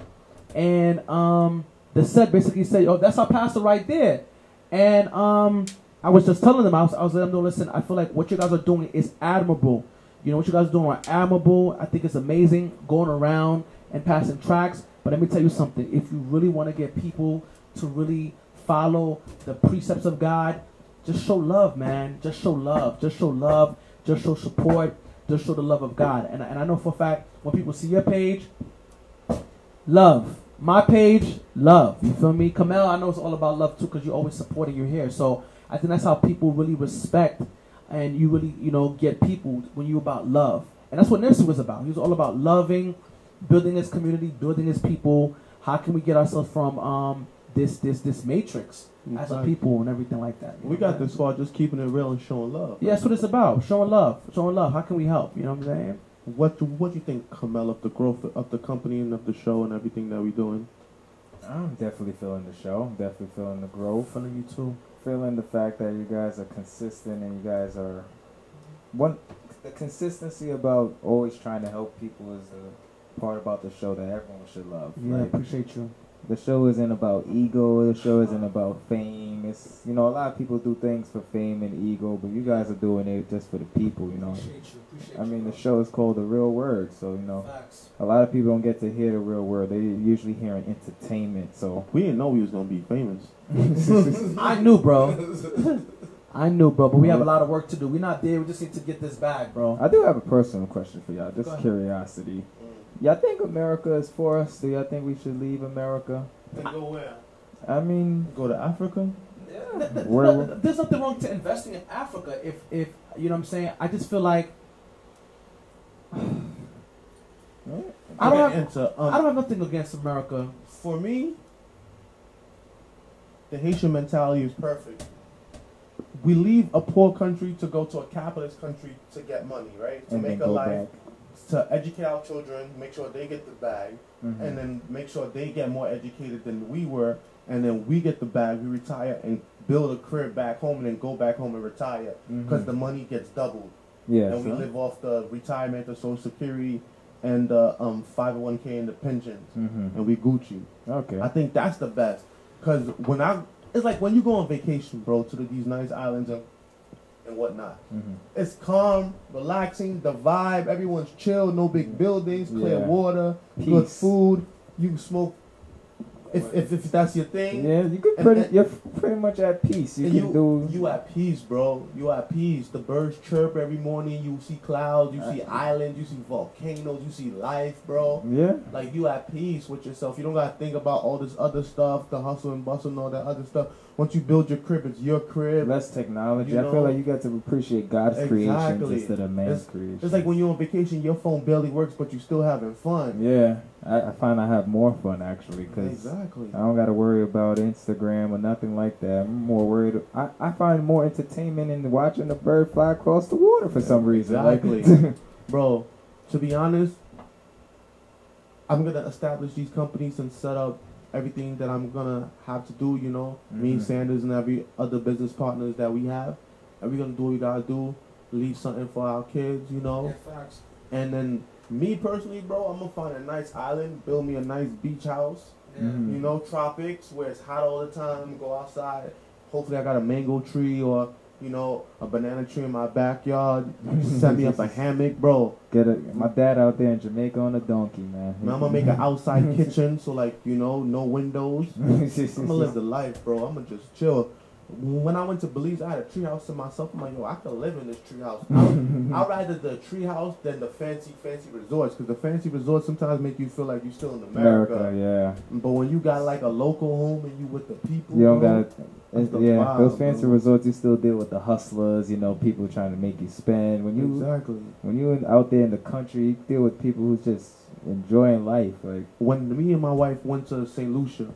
and um, the set basically said, "Oh, that's our pastor right there," and um, I was just telling them, I was, I was letting them know, listen, I feel like what you guys are doing is admirable. You know what you guys are doing are admirable. I think it's amazing going around and passing tracks. But let me tell you something. If you really want to get people to really follow the precepts of God, just show love, man. Just show love. Just show love. Just show support. Just show the love of God. And, and I know for a fact when people see your page, love. My page, love. You feel me? Kamel, I know it's all about love too because you're always supporting your hair. So I think that's how people really respect and you really, you know, get people when you're about love. And that's what Nipsey was about. He was all about loving, building his community, building his people. How can we get ourselves from um, this this this matrix as a people and everything like that? We know got this far just keeping it real and showing love. Yeah, that's what it's about. Showing love. Showing love. How can we help? You know what I'm saying? What do, what do you think, Kamel, of the growth of the company and of the show and everything that we're doing? I'm definitely feeling the show. I'm definitely feeling the growth. Feeling you too. Feeling the fact that you guys are consistent and you guys are one. The consistency about always trying to help people is the part about the show that everyone should love. Yeah, Like, appreciate you. The show isn't about ego. The show isn't about fame. It's you know a lot of people do things for fame and ego, but you guys are doing it just for the people. You know. Appreciate you. Appreciate I mean, the show is called The Real Word, so you know Facts. a lot of people don't get to hear the real word. They usually hear an entertainment. So We didn't know we was gonna be famous. I knew, bro. I knew, bro, but we have a lot of work to do. We're not there. We just need to get this bag, bro. I do have a personal question for y'all, just curiosity. Y'all think America is for us? Do y'all think we should leave America? And go where? I mean, Go to Africa? Th- th- Where- There's nothing wrong to investing in Africa if, if you know what I'm saying. I just feel like I don't have, into, um, I don't have nothing against America. for me, the Haitian mentality is perfect. We leave a poor country to go to a capitalist country to get money, right? To and make a life, back. To educate our children, make sure they get the bag, Mhm. and then make sure they get more educated than we were, and then we get the bag, we retire and build a crib back home, and then go back home and retire because Mhm. the money gets doubled, yeah, and we live off the retirement, the Social Security, and the um, 501k and the pensions, Mhm. and we Gucci. Okay. I think that's the best. Cause when I, it's like when you go on vacation, bro, to the, these nice islands and and whatnot. Mhm. It's calm, relaxing, the vibe. Everyone's chill, no big buildings, clear Yeah. water, good food. You can smoke if, if if that's your thing. Yeah, you could pretty. and- you're pretty much at peace. You can you, do. you at peace, bro. You at peace. The birds chirp every morning. You see clouds. You see Uh, islands. You see volcanoes. You see life, bro. yeah. Like you at peace with yourself. You don't gotta think about all this other stuff, the hustle and bustle and all that other stuff. Once you build your crib, it's your crib. Less technology. You I feel like you got to appreciate God's Exactly. instead of man's creation. It's like when you're on vacation, your phone barely works, but you're still having fun. Yeah, I, I find I have more fun actually because Exactly. I don't got to worry about Instagram or nothing like that. I'm more worried. I, I find more entertainment in watching a bird fly across the water for some reason. Like- Exactly. Bro, to be honest, I'm gonna establish these companies and set up everything that I'm gonna have to do. You know, me, Mhm. Sanders, and every other business partners that we have, and we're gonna do what we gotta do. Leave something for our kids. You know. facts. And then me personally, bro, I'm gonna find a nice island, build me a nice beach house. Mhm. You know, tropics where it's hot all the time. Go outside. Hopefully, I got a mango tree or you know a banana tree in my backyard. Set me up a hammock, bro. Get a, my dad out there in Jamaica on a donkey, man. Man, I'm gonna make an outside kitchen, so like you know, no windows. I'm gonna live the life, bro. I'm gonna just chill. When I went to Belize, I had a tree house to myself. I'm like, yo, I could live in this tree house. I'd rather the tree house than the fancy, fancy resorts, because the fancy resorts sometimes make you feel like you're still in America. America, yeah. But when you got like a local home and you with the people, You don't got yeah. vibe, those fancy bro. resorts, you still deal with the hustlers. You know, people trying to make you spend. When you exactly. when you in- out there in the country, you deal with people who's just enjoying life. Like When me and my wife went to St. Lucia,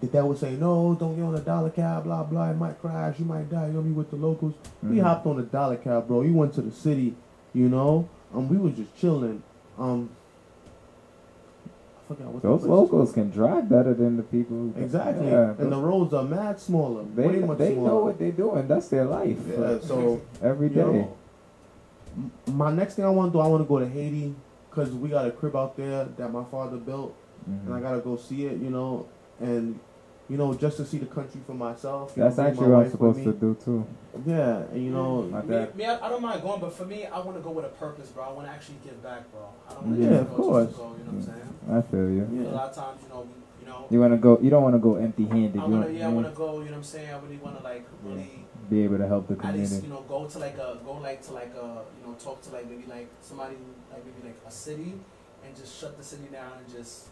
the dad would say, no, don't get on the dollar cab, blah blah. It might crash, you might die. You'll be with the locals. We Mhm. hopped on the dollar cab, bro. We went to the city, you know. Um, we was just chilling. Um, forgot what Those locals can drive better than the people. Exactly, Yeah, and the roads are mad smaller. they they smaller. know what they're doing. That's their life. Yeah, so Every day. know, my next thing I want to do, I want to go to Haiti because we got a crib out there that my father built, Mhm. and I gotta go see it. You know, and you know just to see the country for myself. you That's bring actually what I'm supposed to do too. Yeah, and you know, My me, me, I, I don't mind going, but for me, I want to go with a purpose, bro. I want to actually give back, bro. I don't want to Yeah, just of go course. just to go. You know what I'm saying? I feel you. Yeah. A lot of times, you know, we, you know, You wanna go? You don't wanna go empty-handed. I You want to, want yeah, I want to go. You know what I'm saying? I really want to like Yeah. really. be able to help the At least community. you know, go to like a go like to like a you know talk to like maybe like somebody like maybe like a city and just shut the city down and just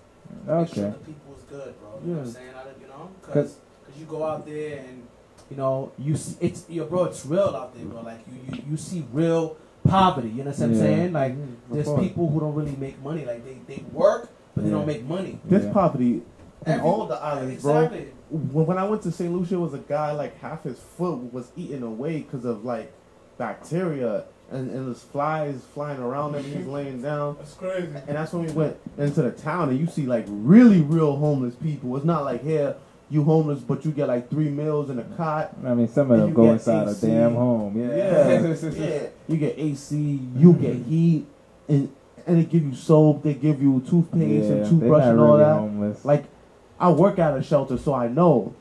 make sure Okay. the people is good, bro. You know what I'm Yeah. saying? I you know, 'Cause- because you go out there and you know you see it's yo bro, it's real out there, bro. Like you you, you see real poverty. You know what I'm Yeah. saying? Like Mhm, there's course. people who don't really make money. Like they they work but they don't make money. There's Yeah. poverty in all the islands, bro. exactly. when, when I went to St. Lucia, was a guy like half his foot was eaten away because of like bacteria and, and there's flies flying around him. He's laying down, That's crazy. and that's when we went into the town and you see like really real homeless people. It's not like here you homeless but you get like three meals in a cot. I mean, some of them You go get inside a damn home. Yeah. Yeah, yeah. You get AC, you get heat, and and they give you soap, they give you toothpaste Yeah, and toothbrush and all really that. homeless. Like, I work at a shelter, so I know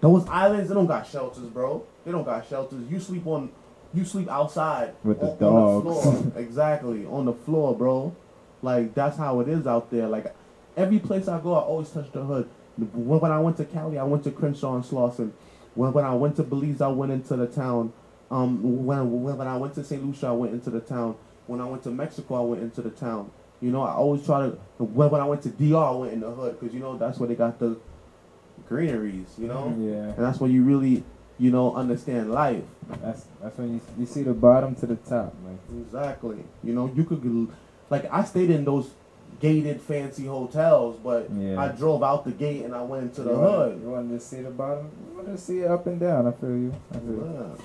those islands. They don't got shelters, bro. They don't got shelters. You sleep on, you sleep outside With the on, on the floor. exactly on the floor, bro. Like that's how it is out there. Like every place I go, I always touch the hood. When, when I went to Cali, I went to Crenshaw and Slauson. When when I went to Belize, I went into the town. Um, when when, when I went to St. Lucia, I went into the town. When I went to Mexico, I went into the town. You know, I always try to. When, when I went to DR, I went in the hood because you know that's where they got the greeneries. You know, yeah. and that's where you really, you know, understand life. That's that's when you you see the bottom to the top. Like Exactly. You know, you could like I stayed in those gated fancy hotels, but Yeah. I drove out the gate and I went into the you wanted- hood. You wanted to see the bottom. You wanted to see it up and down. I feel you. I, feel you.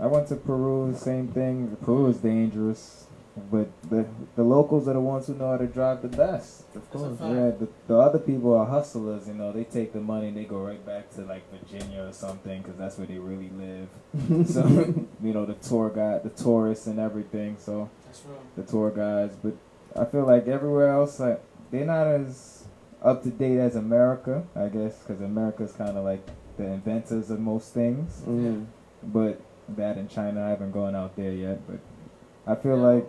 I went to Peru. Same thing. Peru is dangerous, but the the locals are the ones who know how to drive the best. Of course. Yeah, the, the other people are hustlers. You know, they take the money and they go right back to like Virginia or something because that's where they really live. So you know, the tour guide, the tourists, and everything. So That's real. the tour guides, but I feel like everywhere else, like they're not as up to date as America, I guess, because America's kind of like the inventors of most things. Mhm. But that in China, I haven't gone out there yet, but I feel Yeah. like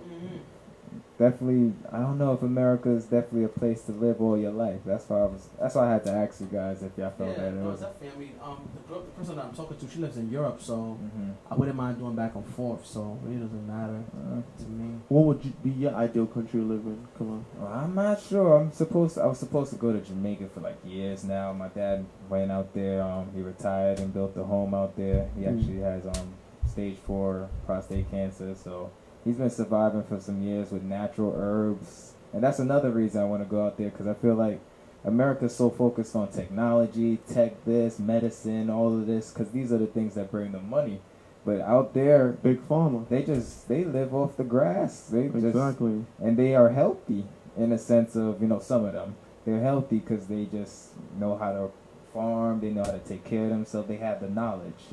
Definitely I don't know if America is definitely a place to live all your life. That's why I was. That's why I had to ask you guys if y'all felt yeah, that it no, was. definitely. I mean, um, the, girl, the person that I'm talking to, she lives in Europe, so hmm I wouldn't mind doing back and forth. So it doesn't matter Uh, to me. What would you, be your ideal country to live in? Come on. well, I'm not sure. I'm supposed. To, I was supposed to go to Jamaica for like years now. My dad went out there. Um, he retired and built a home out there. He Mm. actually has um stage four prostate cancer, so he's been surviving for some years with natural herbs. And that's another reason I want to go out there because I feel like America's so focused on technology, tech this, medicine, all of this, because these are the things that bring the money. But out there, Big Pharma. they just they live off the grass. They just Exactly. and they are healthy in a sense of you know some of them they're healthy because they just know how to farm they know how to take care of themselves they have the knowledge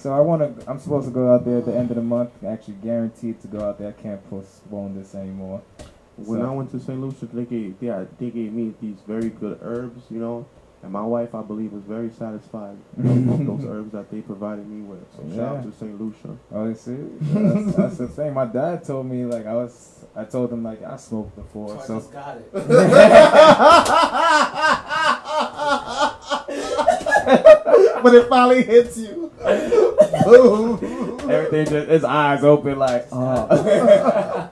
so i want to i'm supposed to go out there at the end of the month actually guaranteed to go out there i can't postpone this anymore When So- I went to St. Lucia, they gave they, they gave me these very good herbs, you know, and my wife, I believe, was very satisfied with those herbs that they provided me with. So shout out to St. Lucia. oh you see that's, that's the thing my dad told me like i was i told him like i smoked before So I so just got it. but it finally hits you. Boom. everything just his eyes open like oh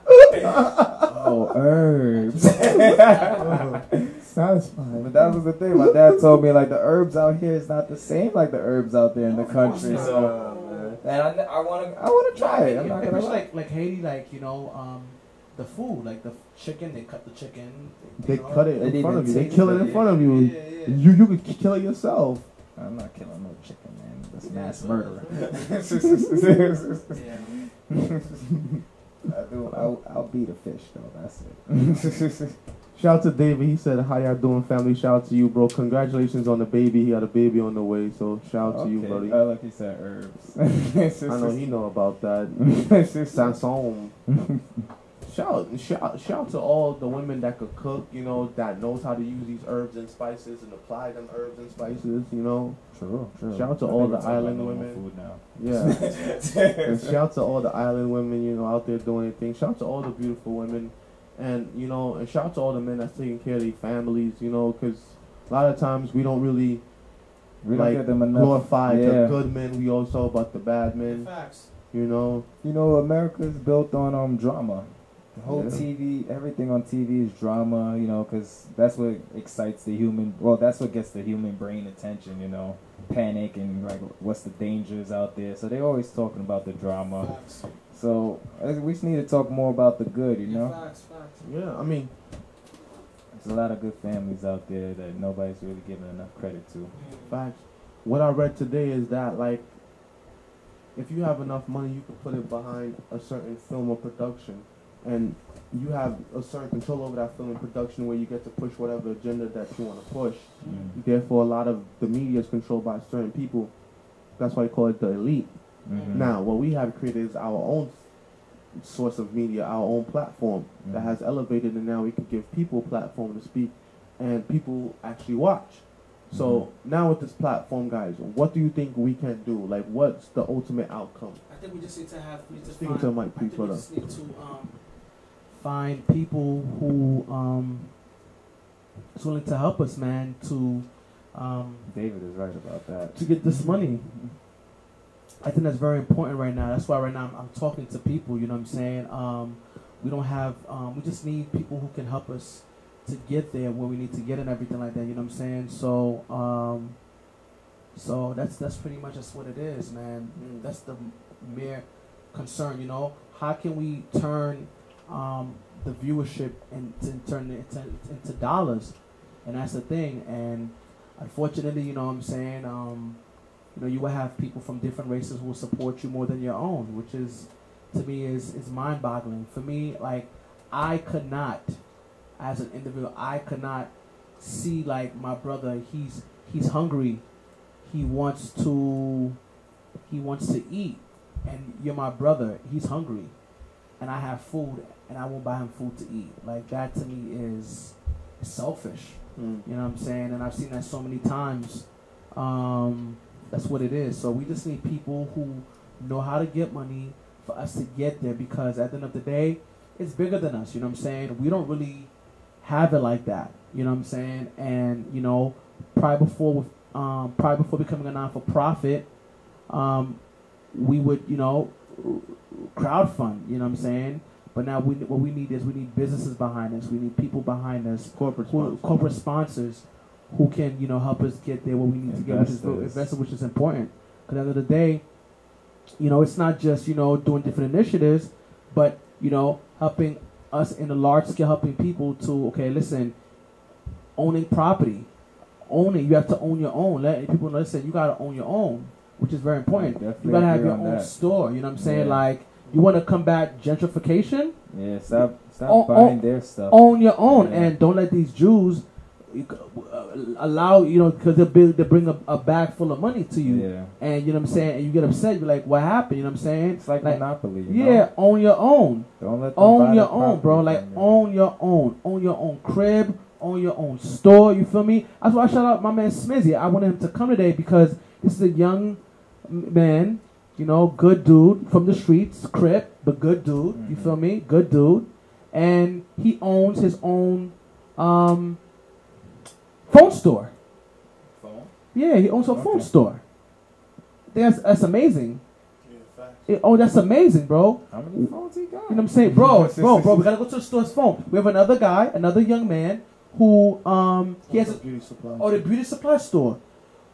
oh herbs Satisfied. But that was the thing. My dad told me like the herbs out here is not the same like the herbs out there in the Of course country. not. So, and I, I want to, I want to try it. I'm not gonna Especially lie. like like Haiti, like you know, um, the food, like the chicken. They cut the chicken. They you know? cut it They in front of you. They kill it it, in front of you. Yeah, yeah. You you could kill it yourself. I'm not killing no chicken, man. That's Yeah, mass so- murder. Yeah. I do. I'll, I'll beat a fish though. That's it. Shout out to David. He said, "How y'all doing, family? Shout out to you, bro. Congratulations on the baby. He had a baby on the way. So shout out to you, buddy. I like you said herbs. I know he know about that. Sanson. Shout, shout, shout to all the women that could cook, you know, that knows how to use these herbs and spices and apply them herbs and spices, you know. True, true. Shout out to I all the we're talking about island women. Food now. Yeah. and shout out to all the island women, you know, out there doing their thing. Shout out to all the beautiful women. And, you know, and shout out to all the men that's taking care of their families, you know, because a lot of times we don't really We like don't get them enough. glorify the good men. We also talk about the bad men, Facts. you know. You know, America is built on um drama. The whole Yeah. TV, everything on TV is drama. You know, because that's what excites the human. Well, that's what gets the human brain attention. You know, panic and like what's the dangers out there. So they're always talking about the drama. Facts. So we just need to talk more about the good. You know, Facts. Facts. Yeah, I mean, there's a lot of good families out there that nobody's really giving enough credit to. Facts. What I read today is that like, if you have enough money, you can put it behind a certain film or production, and you have a certain control over that film and production where you get to push whatever agenda that you want to push. Mm. Therefore, a lot of the media is controlled by certain people. That's why they call it the elite. Mhm. Now, what we have created is our own source of media, our own platform that Mhm. has elevated, and now we can give people a platform to speak, and people actually watch. So now with this platform, guys, what do you think we can do? Like, what's the ultimate outcome? I think we just need to have. We just Speaking find, to the mic, I please, think we just need to um, find people who um, is willing to help us, man, to um, David is right about that. to get this money. I think that's very important right now. That's why right now I'm, I'm talking to people. You know what I'm saying? Um, we don't have. Um, we just need people who can help us to get there where we need to get and everything like that. You know what I'm saying? So, um, so that's that's pretty much just what it is, man. Mm, That's the mere concern. You know, how can we turn um, the viewership and to turn it into, into dollars? And that's the thing. And unfortunately, you know what I'm saying. Um, you know, you will have people from different races who will support you more than your own, which is, to me, is is mind-boggling. For me, like, I could not, as an individual, I could not see like my brother. He's he's hungry. He wants to, he wants to eat, and you're my brother. He's hungry, and I have food, and I won't buy him food to eat. Like that to me is selfish. Mm. You know what I'm saying? And I've seen that so many times. Um, that's what it is. So we just need people who know how to get money for us to get there because at the end of the day, it's bigger than us. You know what I'm saying? We don't really have it like that. You know what I'm saying? And you know, prior before um, prior before becoming a non for profit, um, we would you know crowd fund. You know what I'm saying? But now we what we need is we need businesses behind us. We need people behind us Corporate who, sponsors. corporate sponsors who can you know help us get there where we need to get, which is Investors. investors, which is important. Because at the end of the day, you know, it's not just you know doing different initiatives, but you know helping us in a large scale, helping people to okay, listen, owning property, owning you have to own your own. Let people know, listen, you gotta own your own, which is very important. Definitely You gotta have your own that. store. You know what I'm saying? Yeah. Like you want to combat gentrification Yeah, stop, stop buying their stuff. own your own Yeah. and don't let these Jews uh, allow you know because they bring they bring a, a bag full of money to you Yeah, and you know what I'm saying and you get upset you're like what happened you know what I'm saying it's like, Like, monopoly. Yeah know? own your own don't let own your own bro like from you. own your own own your own crib own your own store you feel me that's why I shout out my man Smizzy I wanted him to come today because this is a young man you know good dude from the streets crip but good dude you feel me good dude and he owns his own um phone store Phone? yeah he owns a phone store that's that's amazing Yeah. It- oh that's amazing bro How many phones he got? you know what I'm saying, bro, bro, bro. We gotta go to the store's phone. We have another guy, another young man who um he has a, beauty supply. oh the beauty supply store.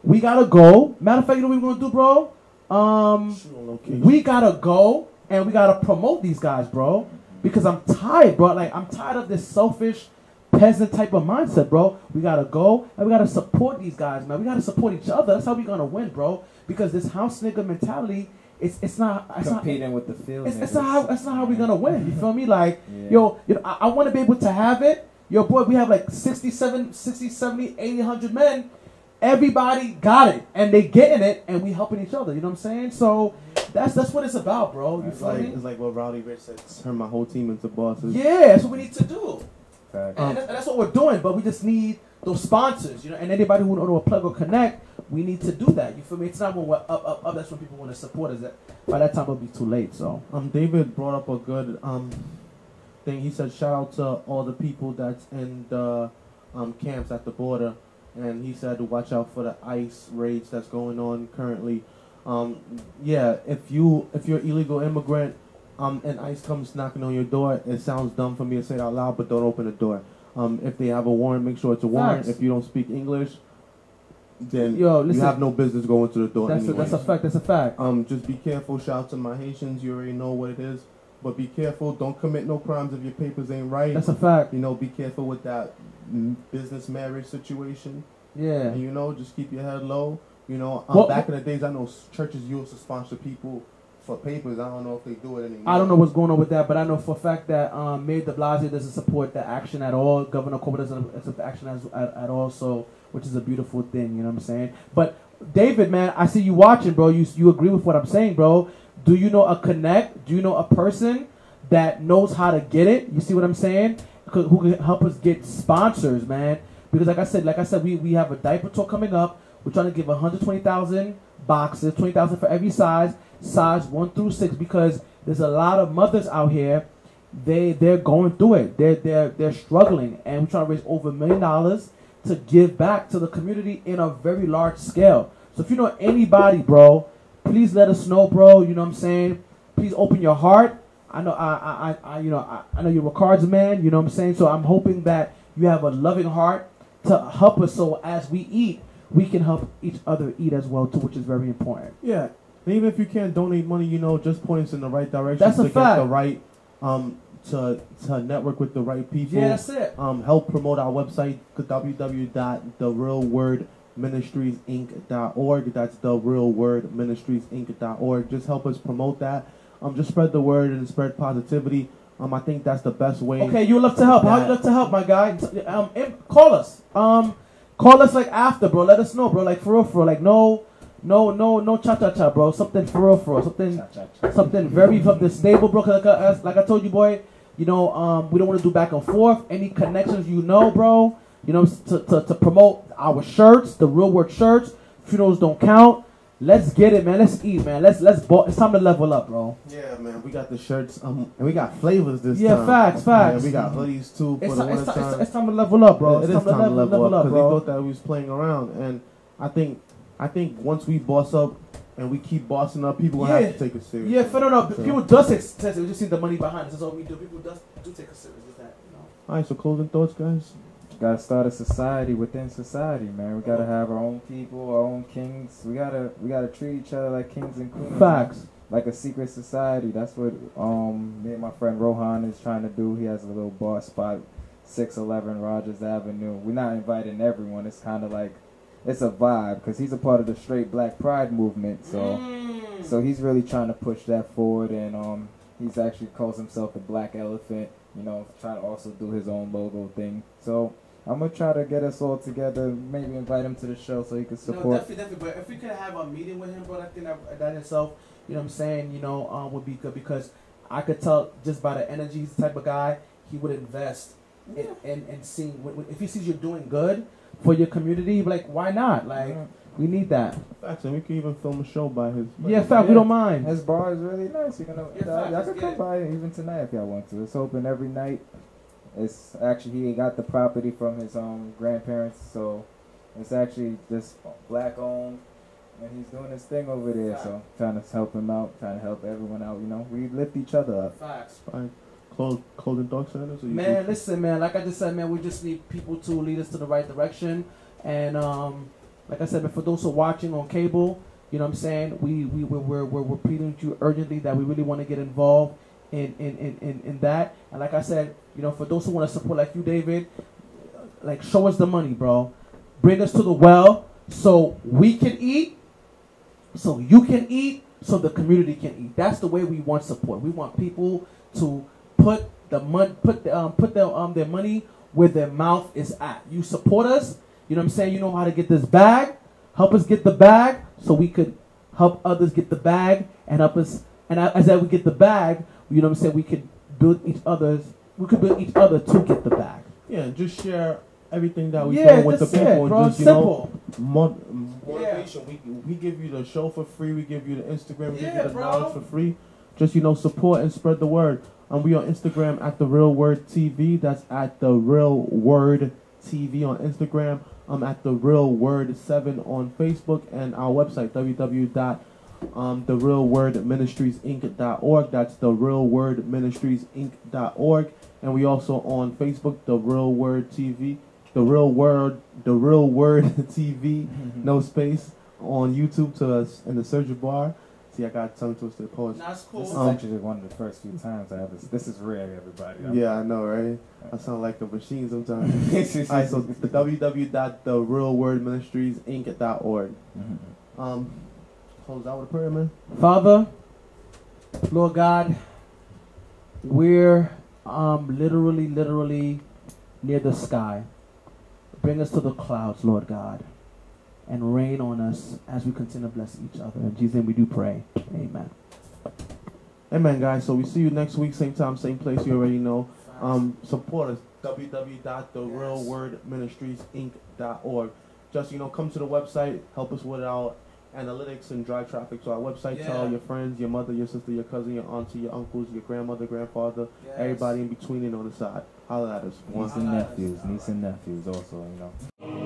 We gotta go. Matter of fact, you know what we're gonna do, bro? Um, Shoot on location. we gotta go and we gotta promote these guys, bro, because I'm tired, bro. Like I'm tired of this selfish peasant type of mindset, bro. We gotta go and we gotta support these guys, man. We gotta support each other. That's how we gonna win, bro. Because this house nigga mentality, it's it's not it's not Competing with the field. it's, it's not how that's not how we gonna win. You feel me? Like Yeah. yo, you know, I, I want to be able to have it. Yo, boy, we have like 67, 60, 70, 80, 100 men. Everybody got it, and they getting it, and we helping each other. You know what I'm saying? So that's that's what it's about, bro. You It's feel like me? it's like what Roddy Ricch said. Turn my whole team into bosses. Yeah, that's what we need to do. Fact. And, that's, and that's what we're doing, but we just need those sponsors, you know, and anybody who know to plug or connect, we need to do that. You feel me? It's not when we're up, up, up. That's when people want to support us. That by that time it'll be too late. So Um, David brought up a good um thing. He said, "Shout out to all the people that's in the um camps at the border," and he said, to "Watch out for the ICE raids that's going on currently." Um, yeah, if you if you're illegal immigrant, um, and ICE comes knocking on your door, it sounds dumb for me to say it out loud, but don't open the door. Um, if they have a warrant, make sure it's a warrant. Facts. If you don't speak English, then Yo, you have no business going to the door. that's a, that's a fact. That's a fact. Um, just be careful. Shout out to my Haitians. You already know what it is. But be careful. Don't commit no crimes if your papers ain't right. That's a fact. you know, be careful with that business marriage situation. Yeah. And you know, just keep your head low. You know, um, Well- back in the days, I know churches used to sponsor people for papers. I don't know if they do it anymore. I don't know what's going on with that, but I know for a fact that um, Mayor De Blasio doesn't support the action at all. Governor Cuomo doesn't accept the action as, at, at all. So, which is a beautiful thing, you know what I'm saying? But David, man, I see you watching, bro. You you agree with what I'm saying, bro? Do you know a connect? Do you know a person that knows how to get it? You see what I'm saying? Who who can help us get sponsors, man? Because like I said, like I said, we, we have a diaper tour coming up. We're trying to give 120,000 boxes, 20,000 for every size, size one through six, because there's a lot of mothers out here. They they're going through it. They're they're they're struggling, and we're trying to raise over a million dollars to give back to the community in a very large scale. So if you know anybody, bro, please let us know, bro. You know what I'm saying? Please open your heart. I know I I, I, you know I, I know you're a cards man. You know what I'm saying? So I'm hoping that you have a loving heart to help us. So as we eat, we can help each other eat as well too, which is very important. Yeah. And even if you can't donate money, you know, just point us in the right direction That's to get fact. the right um to to network with the right people. Yeah, that's it. um, help promote our website www.therealwordministriesinc.org that's the real word ministriesinc.org just help us promote that um, just spread the word and spread positivity um, I think that's the best way Okay, you would love to help. How you love to help, my guy? Um, call us. Um, call us like after, bro. Let us know, bro. Like for real, for real. Like no, no, no, no cha cha cha, bro. Something for real, for real. Something, Cha-cha-cha. something very something stable, bro. Like, I- like I told you, boy. You know, um, we don't want to do back and forth. Any connections you know, bro. You know, to, to, to promote our shirts, the real word shirts. Funerals don't count. Let's get it, man. Let's eat, man. Let's let's. Ball. It's time to level up, bro. yeah man we got the shirts um, and we got flavors this Yeah, time Yeah, facts, facts. yeah, we got hoodies too for It's, the it's, winter ti- it's, time it's time to level up, bro. It it's is time to level, up because bro. they thought that we was playing around and I think I think once we boss up and we keep bossing up people Yeah. have to take us serious Yeah, for no, no. So- People does take serious. We just see the money behind us. That's all we do. People does do take us serious. Is that you know? all right so closing thoughts guys Gotta start a society within society, man. We gotta have our own people, our own kings. We gotta we gotta treat each other like kings and queens. Facts. Like a secret society. That's what um me and my friend Rohan is trying to do. He has a little bar spot, six eleven Rogers Avenue. We're not inviting everyone. It's kind of like it's a vibe because he's a part of the straight Black Pride movement. So. Mm. So he's really trying to push that forward, and um, he's actually calls himself the Black Elephant. You know, trying to also do his own logo thing. So I'm gonna try to get us all together. Maybe invite him to the show so he can support. no, support. definitely, definitely. But if we could have a meeting with him, bro, I think that that itself, you know, what I'm saying, you know, um, would be good because I could tell just by the energy, he's the type of guy he would invest in in, in seeing when, when- if he sees you're doing good for your community, like why not? Like Yeah. we need that. Facts, and we can even film a show by his. Yeah, in fact, we don't mind. His bar is really nice. You're gonna, Yeah, y'all, y'all can come it. by even tonight if y'all want to. It's open every night. It's actually he got the property from his um grandparents, so it's actually just black owned, and he's doing his thing over there. So trying to help him out, trying to help everyone out. You know, we lift each other up. Facts. Fine. Close, closing thoughts, Sanders? or you Man, good? listen, man. Like I just said, man, we just need people to lead us to the right direction. And um, like I said, but for those who are watching on cable, you know what I'm saying? We we we're we're, we're, we're pleading with you urgently that we really want to get involved in in, in, in in that. And like I said, you know, for those who want to support like you, David, like show us the money, bro. Bring us to the well so we can eat, so you can eat, so the community can eat. That's the way we want support. We want people to put the mon- put the, um, put their um their money where their mouth is at. You support us. You know what I'm saying? You know how to get this bag. Help us get the bag so we could help others get the bag and help us. And as that we get the bag, you know what I'm saying? We could build each other's. We could build each other to get the bag. Yeah, just share everything that we yeah, do with the people. it, and bro. just, you know, Simple. Mo- motivation. We we give you the show for free. We give you the Instagram. We give you the bro. knowledge for free. Just you know, support and spread the word. And we on Instagram at the Real Word TV. That's at the Real Word TV on Instagram. I'm at the Real Word Seven on Facebook and our website www dot um, the Real Word Ministries Inc.org. That's the Real Word Ministries Inc.org. And we also on Facebook, the Real Word TV, the Real Word, the Real Word TV, no space on YouTube to us in the search bar. See, I got tongue twisted poets. That's This is Um, actually one of the first few times I ever. This is rare, everybody. I'm- Yeah, I know, right? I sound like a machine sometimes. All right, so It's the www.therealwordministriesinc.org. Mhm. Um, close out with a prayer, man. Father, Lord God, we're um, literally, literally near the sky. Bring us to the clouds, Lord God, and rain on us as we continue to bless each other. In Jesus' name we do pray. Amen. Amen, guys. So we see you next week, same time, same place. You already know. Um, support us. www.therealwordministriesinc.org. Just you know, come to the website, help us with our analytics and drive traffic to our website. Tell Yeah. your friends, your mother, your sister, your cousin, your auntie, your uncles, your grandmother, grandfather, everybody in between and on the side. Holler at us. One. And nephews, niece and nephews, also, you know.